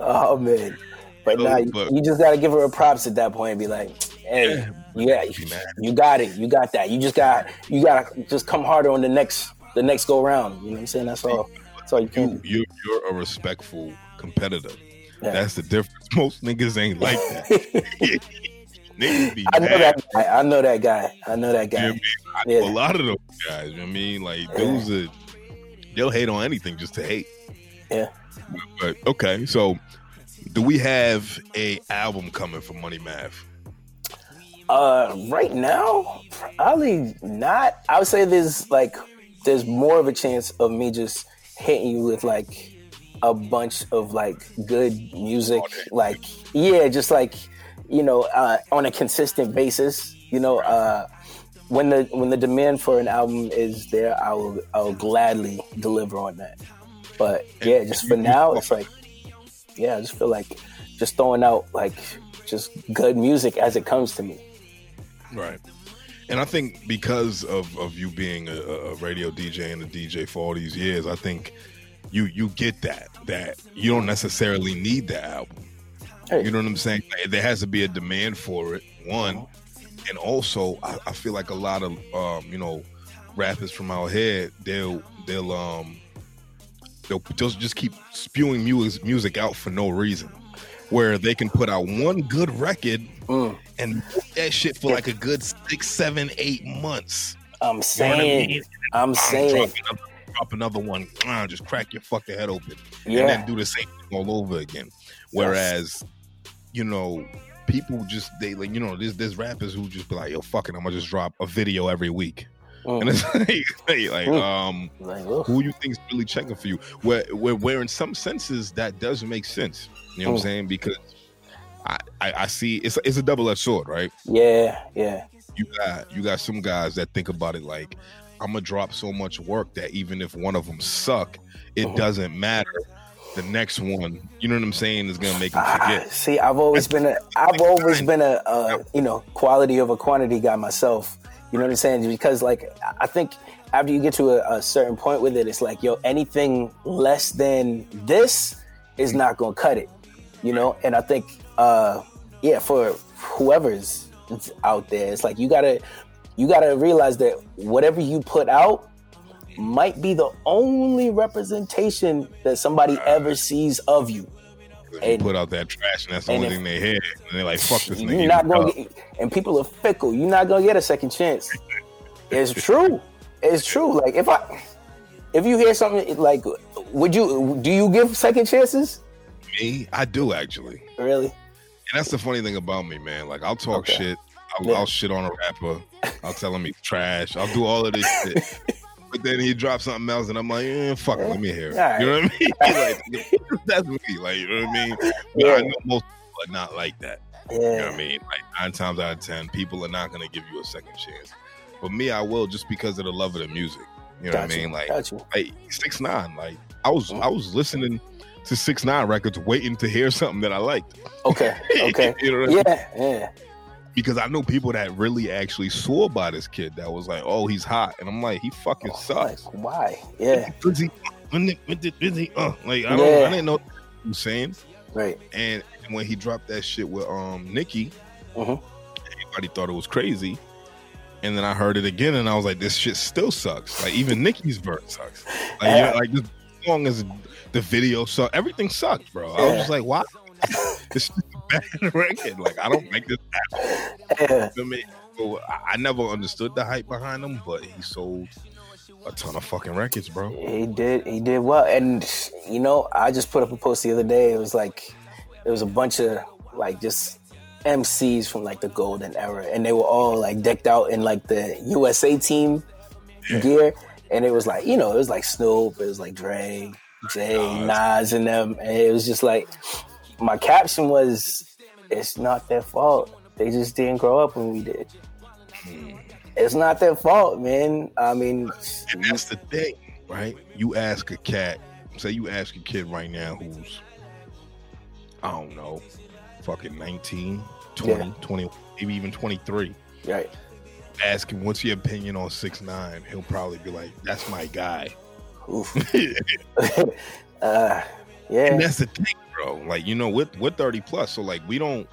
Oh man. But Yo, nah, you, you just gotta give her a props at that point and be like, hey, yeah, Be mad. you got it. You got that. You just got you gotta just come harder on the next the next go round. You know what I'm saying? That's all that's all you can You, do. you you're a respectful competitor. Yeah. That's the difference. [LAUGHS] Most niggas ain't like that. [LAUGHS] niggas be I know mad. that guy. I know that guy. I know that You know guy. I mean? I Yeah. a lot of those guys. You know what I mean? Like Yeah. dudes that they'll hate on anything just to hate. Yeah. But okay, so do we have a album coming for Money Mav? Uh, right now, probably not. I would say there's like there's more of a chance of me just hitting you with like a bunch of like good music, like yeah, just like you know, uh, on a consistent basis. You know, uh, when the when the demand for an album is there, I will I will gladly deliver on that. But yeah, just for now, it's like yeah, I just feel like just throwing out like just good music as it comes to me. Right. And I think because of, of you being a, a radio DJ and a DJ for all these years, I think you you get that that you don't necessarily need the album. Hey. You know what I'm saying? There has to be a demand for it. One, and also I, I feel like a lot of um, you know rappers from out here they'll they'll um they'll just just keep spewing music music out for no reason. Where they can put out one good record Mm. and that shit for like a good six, seven, eight months. I'm You know I saying, mean? Drop saying, drop another one, ah, just crack your fucking head open, and then do the same thing all over again. Whereas, you know, people just they like you know there's there's rappers who just be like, yo, fucking, I'm gonna just drop a video every week, and Mm. it's [LAUGHS] like, like Mm. um, Like, who you think's really checking for you? Where where where in some senses that does make sense. You know what I'm Mm. saying? Because I, I, I see it's it's a double edged sword, right? yeah, yeah, you got you got some guys that think about it like I'm gonna drop so much work that even if one of them suck, it Mhm. doesn't matter. The next one, you know what I'm saying, is gonna make them Ah, forget. see, I've always been a, I've always been a, uh, you know, quality over quantity guy myself. You know what I'm saying? Because like, I think after you get to a, a certain point with it, it's like, yo, anything less than this is not gonna cut it. You know, and I think, uh, yeah, for whoever's out there, it's like you gotta, you gotta realize that whatever you put out might be the only representation that somebody ever sees of you. And, you put out that trash and that's the only if, thing they hear, and they're like, "Fuck this nigga." You're not gonna get, and people are fickle. You're not gonna get a second chance. it's [LAUGHS] true. It's true. Like if I, if you hear something like, would you do you give second chances? Me, I do actually. Really? And that's the funny thing about me, man. Like I'll talk okay. shit. I'll, yeah. I'll, shit on a rapper. I'll tell him he's trash. I'll do all of this shit. [LAUGHS] But then he drops something else, and I'm like, eh, fuck, let me hear. Right. You know what I mean? [LAUGHS] like, [LAUGHS] that's me. Like, you know what I mean? But yeah. I know most people are not like that. Yeah. You know what I mean? Like nine times out of ten, people are not gonna give you a second chance. But me, I will just because of the love of the music. You know Got what I mean? Like, like six nine. Like I was, mm-hmm. I was listening to six nine records, waiting to hear something that I liked. Okay. Okay. you know yeah. I mean? Yeah. Because I know people that really actually swore by this kid that was like, "Oh, he's hot," and I'm like, "He fucking oh, sucks." Like, why? Yeah. Busy, busy, uh, like I don't, yeah. I didn't know what he was saying. Right. And when he dropped that shit with um Nikki, mm-hmm. everybody thought it was crazy. And then I heard it again, and I was like, "This shit still sucks." Like even Nikki's verse sucks. Like, yeah, [LAUGHS] like this song is the video sucked. Everything sucked, bro. I was just like, why? [LAUGHS] this [LAUGHS] bad record. Like, I don't like this at all. I mean, so I never understood the hype behind him, but he sold a ton of fucking records, bro. He did. He did well. And you know, I just put up a post the other day. It was like there was a bunch of like just MCs from like the golden era, and they were all like decked out in like the USA team yeah. gear. And it was like, you know, it was like Snoop, it was like Dre, Jay, Nas, and them. And it was just like my caption was, "It's not their fault. They just didn't grow up when we did. Hmm. It's not their fault, man. I mean, and that's the thing, right? You ask a cat, say you ask a kid right now who's, I don't know, fucking 19, 20, yeah. 20, maybe even 23. Right. Ask him what's your opinion on six nine. He'll probably be like, "That's my guy." Oof. [LAUGHS] [LAUGHS] uh, yeah. And that's the thing, bro. Like, you know, we're, we're 30 plus. So, like, we don't,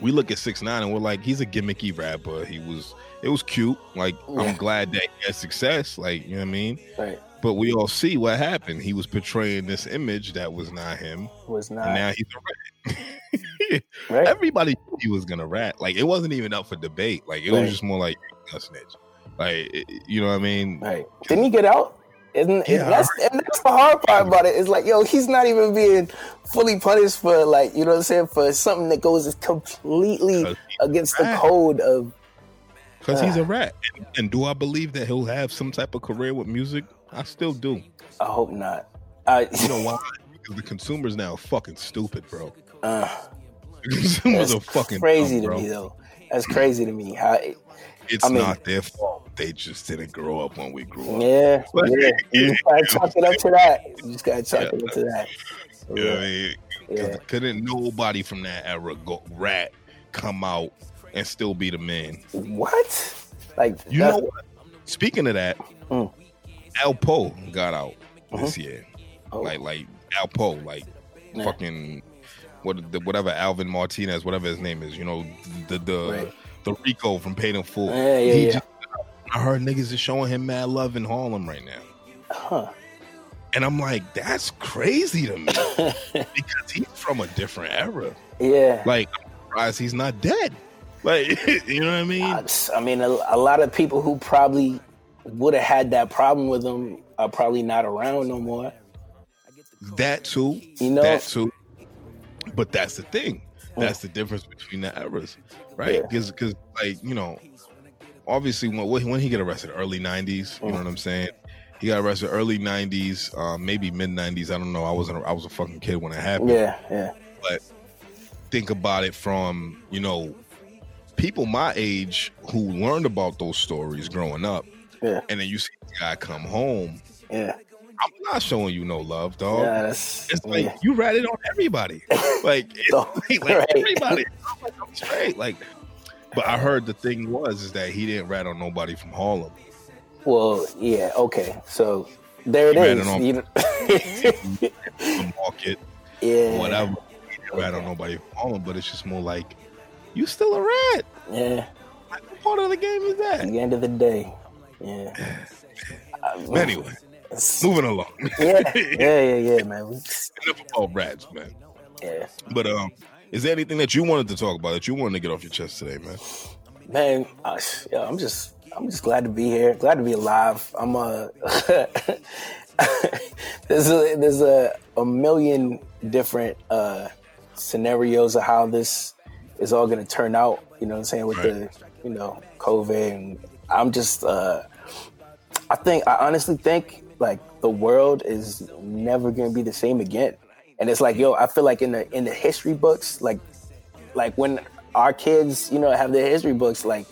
we look at six nine and we're like, he's a gimmicky rapper. He was, it was cute. Like, yeah. I'm glad that he had success. Like, you know what I mean? Right. But we all see what happened. He was portraying this image that was not him. Was not. And now he's a rat. [LAUGHS] right. Everybody he was gonna rat. Like it wasn't even up for debate. Like it right. was just more like a snitch. Like you know what I mean? Right. Didn't he get out? And, yeah, that's and that's the hard part about it. It's like, yo, he's not even being fully punished for like, you know what I'm saying, for something that goes completely against the code of because uh, he's a rat. And, and, do I believe that he'll have some type of career with music? I still do. I hope not. I, you know why? Because the consumers now fucking stupid, bro. [LAUGHS] Uh, the consumers are fucking crazy dumb, to me though. That's crazy to me. How it's I mean, not their fault. They just didn't grow up when we grew up. Yeah, [LAUGHS] but, yeah. [LAUGHS] You just gotta chalk it up to that. You just gotta chalk yeah. it up to that. yeah, yeah. I mean, yeah. couldn't nobody from that era go rat come out and still be the man. What? Like you know? What? Speaking of that, mm. Alpo got out mm-hmm. this year. Oh. Like like Alpo, like yeah. fucking what the, whatever Alvin Martinez, whatever his name is. You know the the. Right the Rico from Paid in Full. Yeah, yeah, yeah. Just, I heard niggas is showing him mad love in Harlem right now. Huh. And I'm like, that's crazy to me [LAUGHS] because he's from a different era. Yeah. Like, surprised he's not dead. Like, [LAUGHS] you know what I mean? I, I mean, a, a, lot of people who probably would have had that problem with him are probably not around no more. That too. You know, that too. But that's the thing. That's the difference between the eras, right? Because, yeah. because like you know, obviously when when he get arrested, early '90s. You know what I'm saying? He got arrested early '90s, um, maybe mid '90s. I don't know. I wasn't. I was a fucking kid when it happened. Yeah, yeah. But think about it from you know people my age who learned about those stories growing up. Yeah. And then you see the guy come home. Yeah. I'm not showing you no love, dog. It's like yeah. you ratted on everybody. [LAUGHS] Like, [LAUGHS] like, like everybody. I'm, like, I'm straight. Like, but I heard the thing was is that he didn't rat on nobody from Harlem. Well, yeah, okay. So there it he is. On, you [LAUGHS] the market, yeah, whatever. He didn't rat on nobody from Harlem, but it's just more like you still a rat. Yeah. What part of the game is that? At the end of the day, yeah. [SIGHS] Um, anyway, moving along. yeah, [LAUGHS] yeah, yeah, yeah, man. Enough about rats, man. Yeah. But um, is there anything that you wanted to talk about that you wanted to get off your chest today, man? Man, uh, yeah, I'm just I'm just glad to be here. Glad to be alive. I'm uh [LAUGHS] there's a there's a, a million different uh scenarios of how this is all gonna turn out, you know what I'm saying, with right. the you know, COVID and I'm just uh I think I honestly think like the world is never gonna be the same again. And it's like, yo, I feel like in the in the history books, like like when our kids, you know, have their history books, like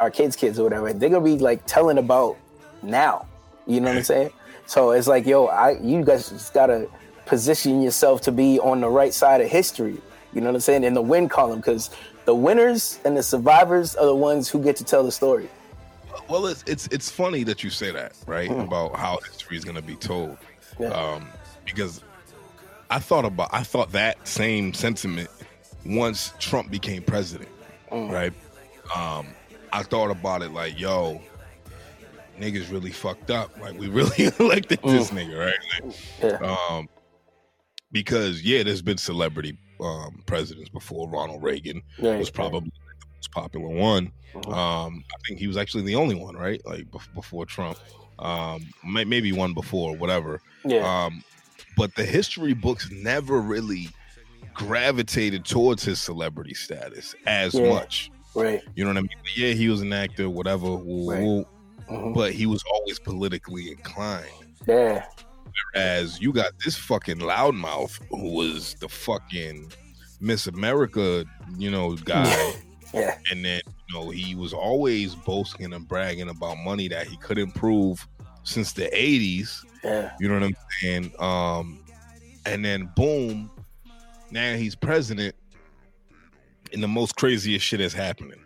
our kids' kids or whatever, they're gonna be like telling about now. You know what I'm [LAUGHS] saying? So it's like, yo, I you guys just gotta position yourself to be on the right side of history. You know what I'm saying? In the win column, because the winners and the survivors are the ones who get to tell the story. Well, it's it's it's funny that you say that, right? Mm. About how history is going to be told, yeah. um, because I thought about I thought that same sentiment once Trump became president, mm. right? Um, I thought about it like, yo, niggas really fucked up. Like we really [LAUGHS] elected mm. this nigga, right? Like, yeah. Um, because yeah, there's been celebrity um, presidents before. Ronald Reagan right, was probably most popular one. Mm-hmm. Um, I think he was actually the only one, right? Like before Trump, um, maybe one before, whatever. Yeah. Um, but the history books never really gravitated towards his celebrity status as yeah. much. Right. You know what I mean? Yeah, he was an actor, whatever. Right. mm-hmm. But he was always politically inclined. Yeah. Whereas you got this fucking loudmouth who was the fucking Miss America, you know, guy. [LAUGHS] yeah. And then, you know, he was always boasting and bragging about money that he couldn't prove since the 80s. Yeah. You know what I'm saying? Um, and then boom, now he's president and the most craziest shit is happening.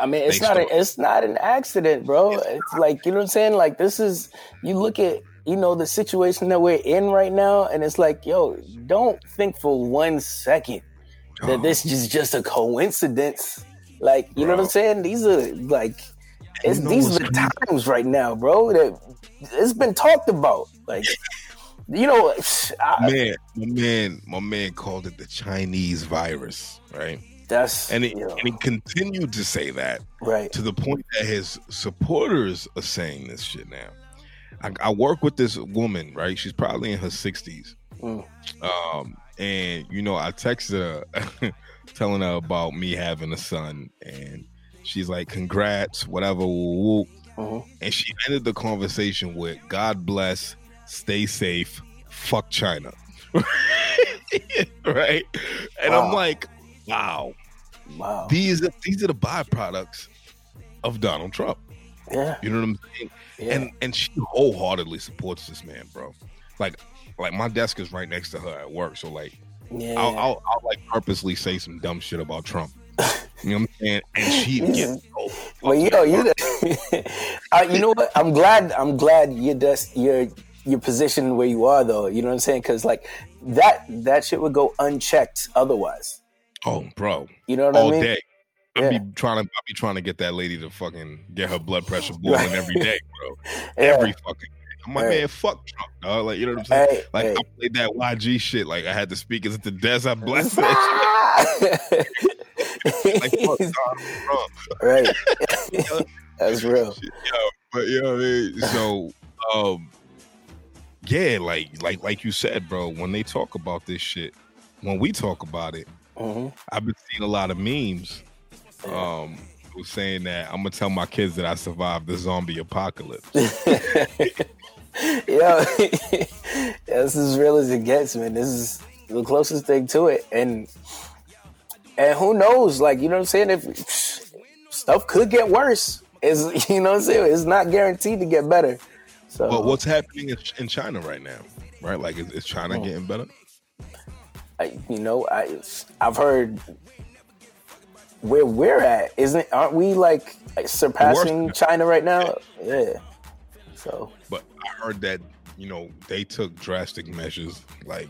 I mean, it's not a, it's not an accident, bro. It's, it's like you know what I'm saying. Like this is you look at you know the situation that we're in right now, and it's like, yo, don't think for one second that this is just a coincidence. Like you bro. know what I'm saying? These are like it's, you know these are the crazy? times right now, bro. That it's been talked about. Like you know, I, man, my man, my man called it the Chinese virus, right? That's and, it, you know. and he continued to say that right to the point that his supporters are saying this shit now. I, I work with this woman, right? She's probably in her sixties, mm. um, and you know, I texted her [LAUGHS] telling her about me having a son, and she's like, "Congrats, whatever." Mm-hmm. And she ended the conversation with, "God bless, stay safe, fuck China." [LAUGHS] right? And wow. I'm like, wow, Wow. These are these are the byproducts of Donald Trump. Yeah. You know what I'm saying? Yeah. And and she wholeheartedly supports this man, bro. Like like my desk is right next to her at work, so like yeah. I'll, I'll, I'll like purposely say some dumb shit about Trump. You know what I'm saying? And she [LAUGHS] gets so well, yo, you, uh, [LAUGHS] you know what? I'm glad. I'm glad you're just you're you're positioned where you are, though. You know what I'm saying? Because like that that shit would go unchecked otherwise. Oh, bro. You know what All I mean? Day. I'd yeah. be trying to I'd be trying to get that lady to fucking get her blood pressure [LAUGHS] boiling every day, bro. Yeah. Every fucking. I'm like, hey. man, fuck Trump, dog. Like, you know what I'm saying? Hey, like hey. I played that YG shit. Like I had the speakers at the desk. I blessed [LAUGHS] that like fuck Trump. Right. [LAUGHS] That's real. Yo, but you know what I mean? So um yeah, like like like you said, bro, when they talk about this shit, when we talk about it, Mm-hmm. I've been seeing a lot of memes um, saying that I'm gonna tell my kids that I survived the zombie apocalypse. [LAUGHS] yeah, [LAUGHS] this is as real as it gets, man. This is the closest thing to it, and and who knows? Like you know what I'm saying? If stuff could get worse, is [LAUGHS] you know what I'm saying? It's not guaranteed to get better. So, but what's happening in China right now? Right, like is, is China oh. getting better? I, you know, I I've heard where we're at isn't aren't we like surpassing China right now? Yeah. So, but I heard that you know they took drastic measures, like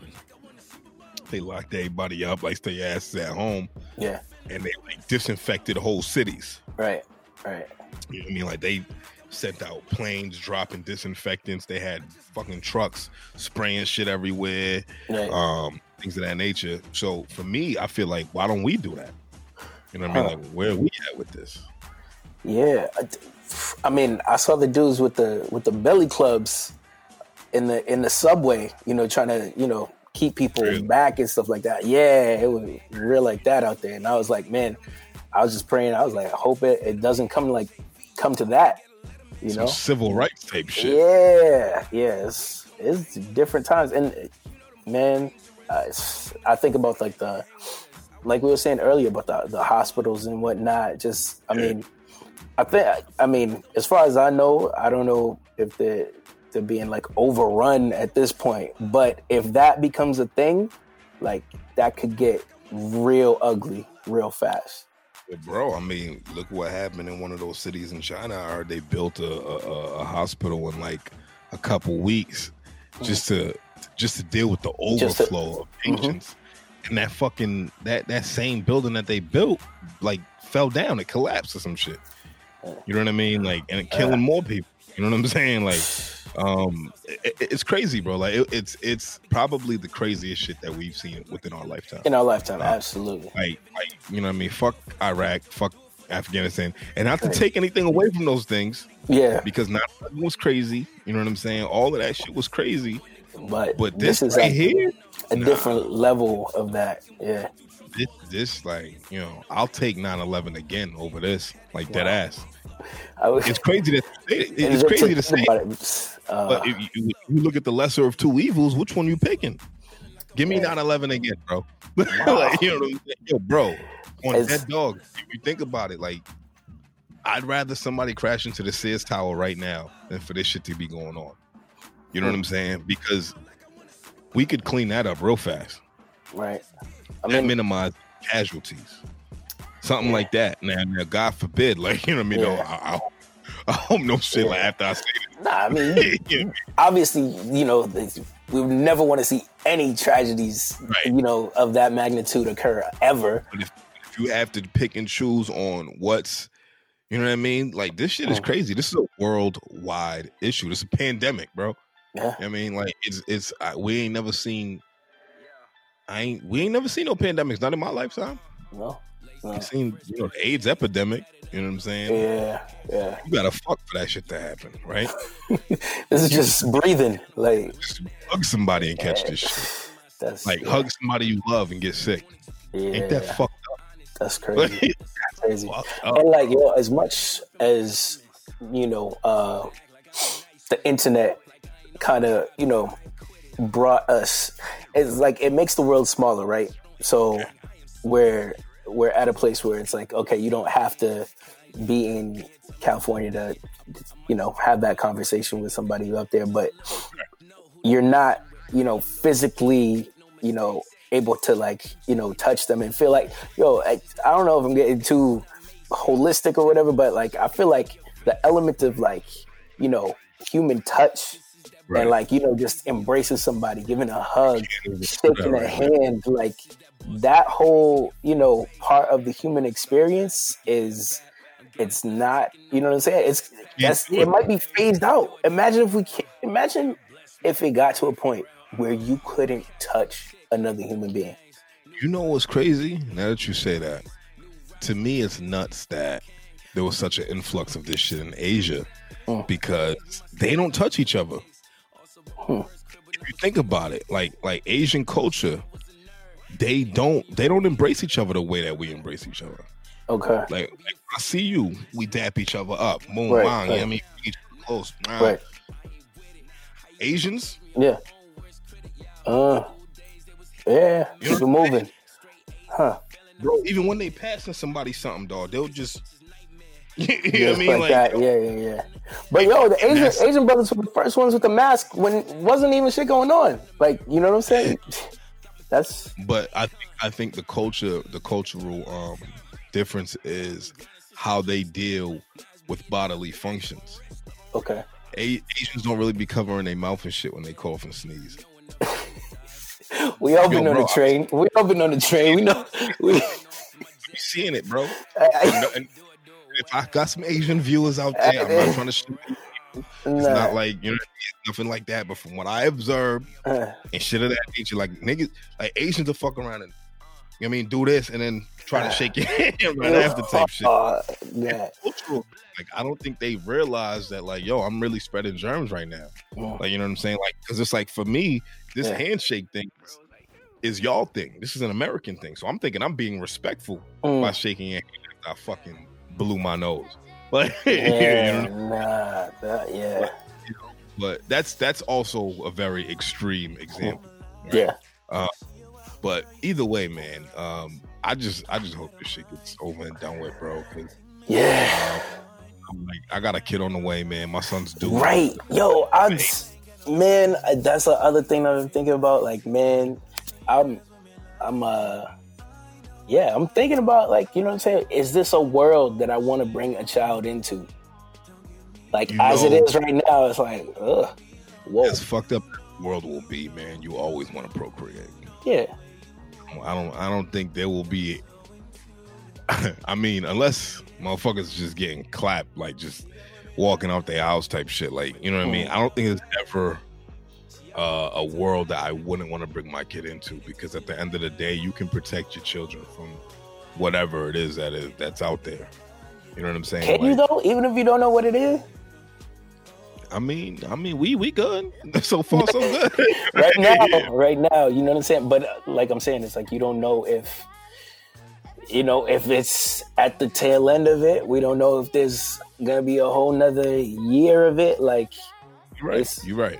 they locked everybody up, like stay asses at home. Yeah. And they like disinfected whole cities. Right. Right. You know what I mean? Like they sent out planes dropping disinfectants. They had fucking trucks spraying shit everywhere, right. um, things of that nature. So for me, I feel like why don't we do that? You know what. I mean? Like where are we at with this? Yeah, I mean, I saw the dudes with the with the belly clubs in the in the subway. You know, trying to you know keep people really? back and stuff like that. Yeah, it was real like that out there. And I was like, man, I was just praying. I was like, I hope it, it doesn't come like come to that. You Some know, civil rights type shit. Yeah, yeah. It's, it's different times, and man, uh, I think about like the like we were saying earlier about the the hospitals and whatnot. Just, I yeah. mean, I think, I mean, as far as I know, I don't know if they're they're being like overrun at this point, but if that becomes a thing, like that could get real ugly real fast. Bro, I mean, look what happened in one of those cities in China. I heard they built a, a, a hospital in like a couple weeks just to just to deal with the overflow to, of mm-hmm. patients. Mm-hmm. And that fucking that that same building that they built like fell down, it collapsed or some shit. You know what I mean? Like and killing more people. You know what I'm [LAUGHS] saying? Like um it, it's crazy bro. Like it, it's it's probably the craziest shit that we've seen within our lifetime. In our lifetime uh, absolutely. like, like you know what i mean? Fuck iraq. Fuck afghanistan. And not to take anything away from those things yeah. because not was crazy. You know what i'm saying? All of that shit was crazy but but this, this is right a, here a nah. different level of that yeah this, this like you know i'll take 9-11 again over this like wow. dead ass was, it's crazy that it, it's crazy to say [LAUGHS] uh, but if you, you, look at the lesser of two evils, which one you picking? Give me 9-11 again, bro. [LAUGHS] Wow. like, you know, yo, bro, on it's, that dog. If you think about it, like I'd rather somebody crash into the Sears Tower right now than for this shit to be going on. You know what I'm saying? Because we could clean that up real fast. Right. I mean, minimize casualties. Something yeah. like that. Now, now, God forbid, like, you know what I mean? Yeah. No, I, I, I hope no shit yeah. like after I say Nah, I mean, [LAUGHS] yeah. obviously, you know, we would never want to see any tragedies, right. you know, of that magnitude occur ever. But if, if, you have to pick and choose on what's, you know what I mean? Like this shit is mm. crazy. This is a worldwide issue. This is a pandemic, bro. Yeah. I mean, like it's it's I, we ain't never seen. I ain't we ain't never seen no pandemics. Not in my lifetime. No. No. seen you know the AIDS epidemic. You know what I'm saying? Yeah, yeah. You gotta fuck for that shit to happen, right? [LAUGHS] this is just breathing. Like just hug somebody and catch yeah. this shit. [LAUGHS] That's like yeah. hug somebody you love and get sick. Yeah. Ain't that fucked up? That's [LAUGHS] crazy. That's crazy. And like yo, as much as you know, uh the internet kind of you know brought us. It's like it makes the world smaller, right? So where we're at a place where it's like, okay, you don't have to be in California to, you know, have that conversation with somebody up there, but you're not, you know, physically, you know, able to like, you know, touch them and feel like, yo, I, I don't know if I'm getting too holistic or whatever, but like, I feel like the element of like, you know, human touch Right. and like you know just embracing somebody giving a hug shaking a hand like that whole you know part of the human experience is it's not you know what i'm saying? It's that's it might be phased out. Imagine if we can imagine if it got to a point where you couldn't touch another human being. You know what's crazy? Now that you say that to me it's nuts that there was such an influx of this shit in asia mm. because they don't touch each other hmm. if you think about it like like asian culture they don't they don't embrace each other the way that we embrace each other. Okay. Like, like I see you, we dap each other up. Moon right, right. You know I mean, close. Right. Asians. Yeah. Uh. Yeah. You keep it moving. Huh. Bro, even when they passing somebody something, dog, they'll just. [LAUGHS] you know yeah, what I mean? Like, like that. Yeah, yeah, yeah. But yo, the Asian Asian brothers were the first ones with the mask when wasn't even shit going on. Like, you know what I'm saying? [LAUGHS] That's but I think I think the culture the cultural um difference is how they deal with bodily functions. Okay. A- Asians don't really be covering their mouth and shit when they cough and sneeze. [LAUGHS] we all been on the train. We all been on the train. We know. We seeing it, bro. And, and, if I got some Asian viewers out there, I'm not trying to shoot it's not like you know nothing like that. But from what I observed [SIGHS] uh, and shit of that nature, like niggas, like Asians will fuck around and you know I mean do this and then try to shake your [LAUGHS] hand right after type shit. Uh, yeah. Like I don't think they realize that like yo, I'm really spreading germs right now. Mm. Like you know what I'm saying? Like because it's like for me, this yeah. handshake thing is, is, y'all thing. This is an American thing. So I'm thinking I'm being respectful mm. by shaking your hand. I fucking blew my nose. Like [LAUGHS] yeah, [LAUGHS] you know? nah, that, yeah. But, you know, but, that's that's also a very extreme example. Right? Yeah. Uh, but either way, man, um, I just I just hope this shit gets over and done with, bro. Cause yeah, uh, like, I got a kid on the way, man. My son's due. Right, yo, I'm man, that's the other thing I'm thinking about. Like, man, I'm I'm uh yeah, I'm thinking about like, you know what I'm saying? Is this a world that I want to bring a child into? Like you as know, it is right now, it's like, ugh. Whoa. As fucked up world will be, man, you always want to procreate. Yeah. I don't I don't think there will be [LAUGHS] I mean, unless motherfuckers just getting clapped, like just walking off their house type shit. Like, you know what mm. I mean? I don't think it's ever uh, a world that I wouldn't want to bring my kid into because at the end of the day, you can protect your children from whatever it is that is that's out there. You know what I'm saying? Can like, you though? Even if you don't know what it is. I mean, I mean, we we good [LAUGHS] so far, so good. [LAUGHS] right now, [LAUGHS] right now, you know what I'm saying. But like I'm saying, it's like you don't know if, you know, if it's at the tail end of it. We don't know if there's gonna be a whole nother year of it. Like, you're right. You're right.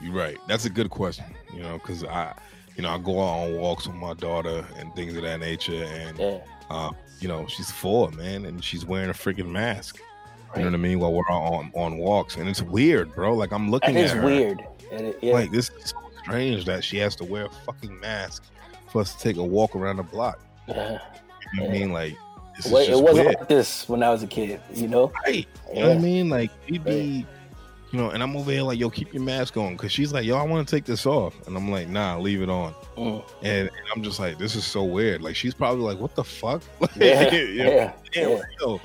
You're right. That's a good question. You know, because I, you know, I go out on walks with my daughter and things of that nature, and yeah. uh, you know, she's four, man, and she's wearing a freaking mask. You know what I mean? While we're on on walks, and it's weird, bro. Like I'm looking it at her. weird. It, yeah. Like this is so strange that she has to wear a fucking mask for us to take a walk around the block. Uh, you know yeah. I mean? Like it wasn't weird. like this when I was a kid. You know? Right. You know what I mean? Like we'd be, you know, and I'm over here like, yo, keep your mask on, because she's like, yo, I want to take this off, and I'm like, nah, leave it on. Mm. And, and, I'm just like, this is so weird. Like she's probably like, what the fuck? [LAUGHS] yeah, yeah, yeah. Yo,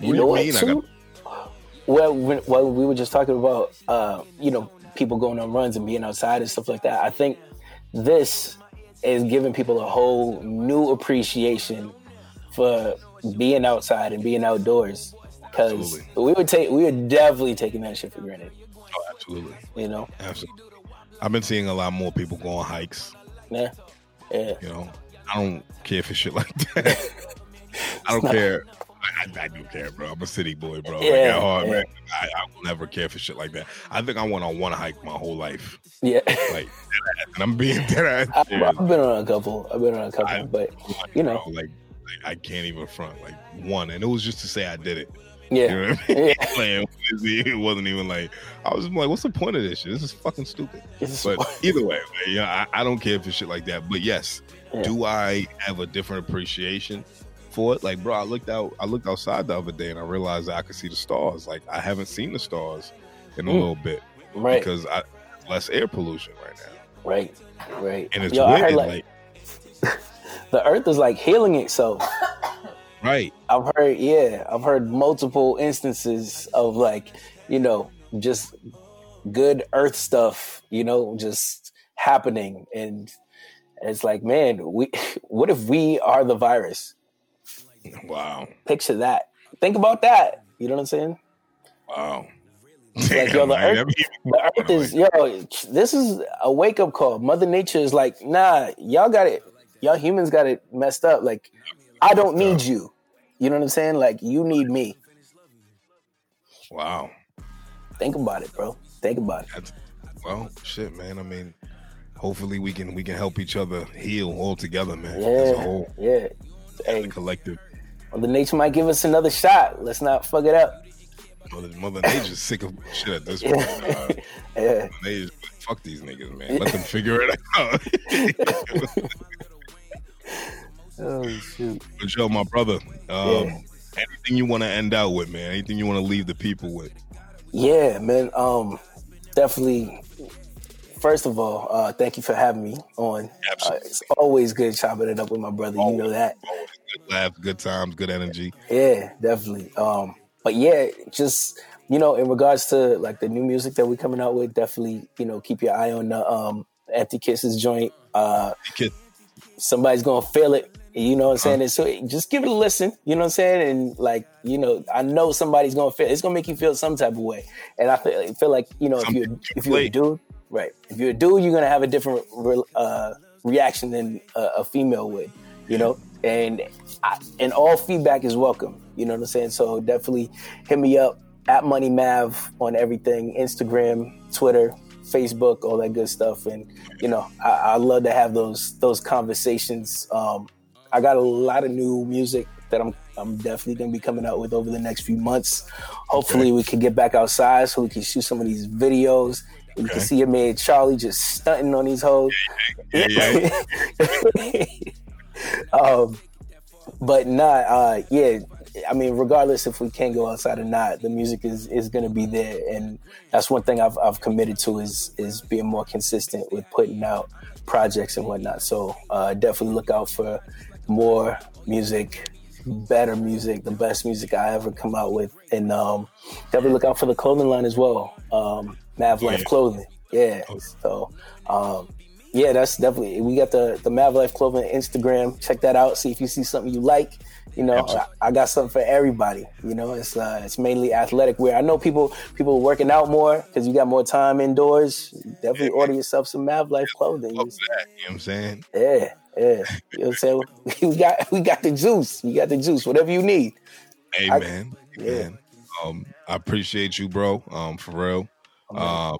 you know what? Too? well, when, well, we were just talking about, uh, you know, people going on runs and being outside and stuff like that. I think this is giving people a whole new appreciation for being outside and being outdoors. Because we would take, we were definitely taking that shit for granted. Oh, absolutely. You know, absolutely. I've been seeing a lot more people go on hikes. Yeah, yeah. You know, I don't care for shit like that. [LAUGHS] I don't care. I, I, do care, bro. I'm a city boy, bro. Yeah, hard, yeah. man. I, I, will never care for shit like that. I think I went on one hike my whole life. Yeah, like, and I'm being [LAUGHS] dead I've, I've been on a couple. I've been on a couple, I, but you know, bro, like, like, I can't even front like one, and it was just to say I did it. Yeah, you know I mean? yeah. [LAUGHS] Playing, it wasn't even like I was like, "What's the point of this shit? This is fucking stupid." but [LAUGHS] either way, man, yeah, I, I, don't care for shit like that. But yes, yeah. do I have a different appreciation for it. Like, bro, I looked out, I looked outside the other day, and I realized I could see the stars. Like, I haven't seen the stars in a mm. little bit, right? Because I less air pollution right now. Right, right. And it's Yo, weird, like, like [LAUGHS] the Earth is like healing itself. Right. I've heard, yeah, I've heard multiple instances of like, you know, just good Earth stuff, you know, just happening, and it's like, man, we, [LAUGHS] what if we are the virus? Wow. Picture that. Think about that. You know what I'm saying? Wow. Damn, like yo, the earth, the earth is yo. This is a wake up call. Mother Nature is like, nah, y'all got it. Y'all humans got it messed up. Like, I don't need you. You know what I'm saying? Like, you need me. Wow. Think about it, bro. Think about it. That's, well, shit, man. I mean, hopefully we can we can help each other heal all together, man. Yeah. As a whole. Yeah. Hey, collective Mother Nature might give us another shot. Let's not fuck it up. Mother, Mother Nature's sick of [LAUGHS] shit at this point. Uh, yeah. Nature, fuck these niggas, man. Let them [LAUGHS] figure it out. [LAUGHS] oh shoot! But yo, my brother, um, yeah. anything you want to end out with, man? Anything you want to leave the people with? Yeah, man. Um, definitely first of all, uh, thank you for having me on. Uh, it's always good chopping it up with my brother. Always, you know that. good laughs, good times, good energy. Yeah, definitely. Um, but yeah, just you know, in regards to like the new music that we're coming out with, definitely you know keep your eye on the um, Empty Kisses joint. Uh, somebody's gonna feel it. You know what I'm saying? And so just give it a listen. You know what I'm saying? And like, you know, I know somebody's gonna feel. It's gonna make you feel some type of way. And I feel, feel like you know, if you're if you're a dude, right? If you're a dude, you're gonna have a different uh, reaction than a, a, female would. You know, and I, and all feedback is welcome. You know what I'm saying? So definitely hit me up at Money Mav on everything: Instagram, Twitter, Facebook, all that good stuff. And you know, I, I love to have those those conversations. Um, I got a lot of new music that I'm I'm definitely gonna be coming out with over the next few months. Hopefully, okay. we can get back outside so we can shoot some of these videos. Okay. You can see your man Charlie just stunting on these hoes. Yeah, yeah, yeah. [LAUGHS] um, but not, uh, yeah. I mean, regardless if we can go outside or not, the music is is going to be there, and that's one thing I've I've committed to is is being more consistent with putting out projects and whatnot. So uh, definitely look out for more music, better music, the best music I ever come out with. And um, definitely look out for the clothing line as well. Um, Mav Life yeah. Clothing. Yeah. So um, yeah, that's definitely we got the the Mav Life Clothing Instagram. Check that out. See if you see something you like. You know, I, I, got something for everybody. You know, it's uh, it's mainly athletic wear. I know people people working out more because you got more time indoors. Definitely yeah, order yourself some Mav Life clothing. That, you know what I'm saying? Yeah. Yeah, you know what I'm saying? [LAUGHS] we got we got the juice. We got the juice. Whatever you need. Amen. I, Amen. Yeah. Um, I appreciate you, bro. Um, for real. Uh,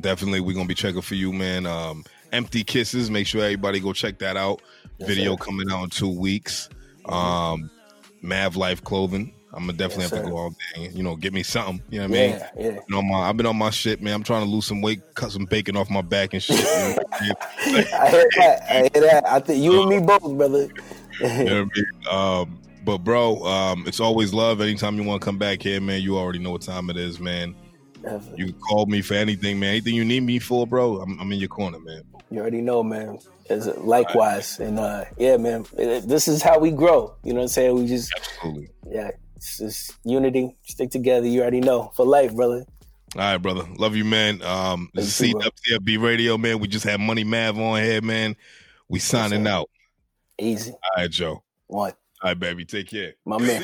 definitely, we're gonna be checking for you, man. Um, empty kisses. Make sure everybody go check that out. Yes, Video sir. coming out in two weeks. Um, Mav Life Clothing. I'm gonna definitely yes, have to go all day. you know, get me something. You know what I mean? Yeah, yeah. You know, my, I've been on my shit, man. I'm trying to lose some weight, cut some bacon off my back and shit. [LAUGHS] I hear that. I hear that. I think you and me both, brother. you know what I mean? Um, but bro, um, it's always love. Anytime you want to come back here, man, you already know what time it is, man. Definitely. You call me for anything, man. Anything you need me for, bro, I'm, I'm in your corner, man. You already know, man. As likewise, right. and uh, yeah, man. It, this is how we grow. You know what I'm saying? We just, Absolutely. yeah, it's just unity. Stick together. You already know for life, brother. All right, brother. Love you, man. Um, this is CWB Radio, man. We just had Money Mav on here, man. We signing out. Easy. All right, Joe. What? All right, baby. Take care. My man.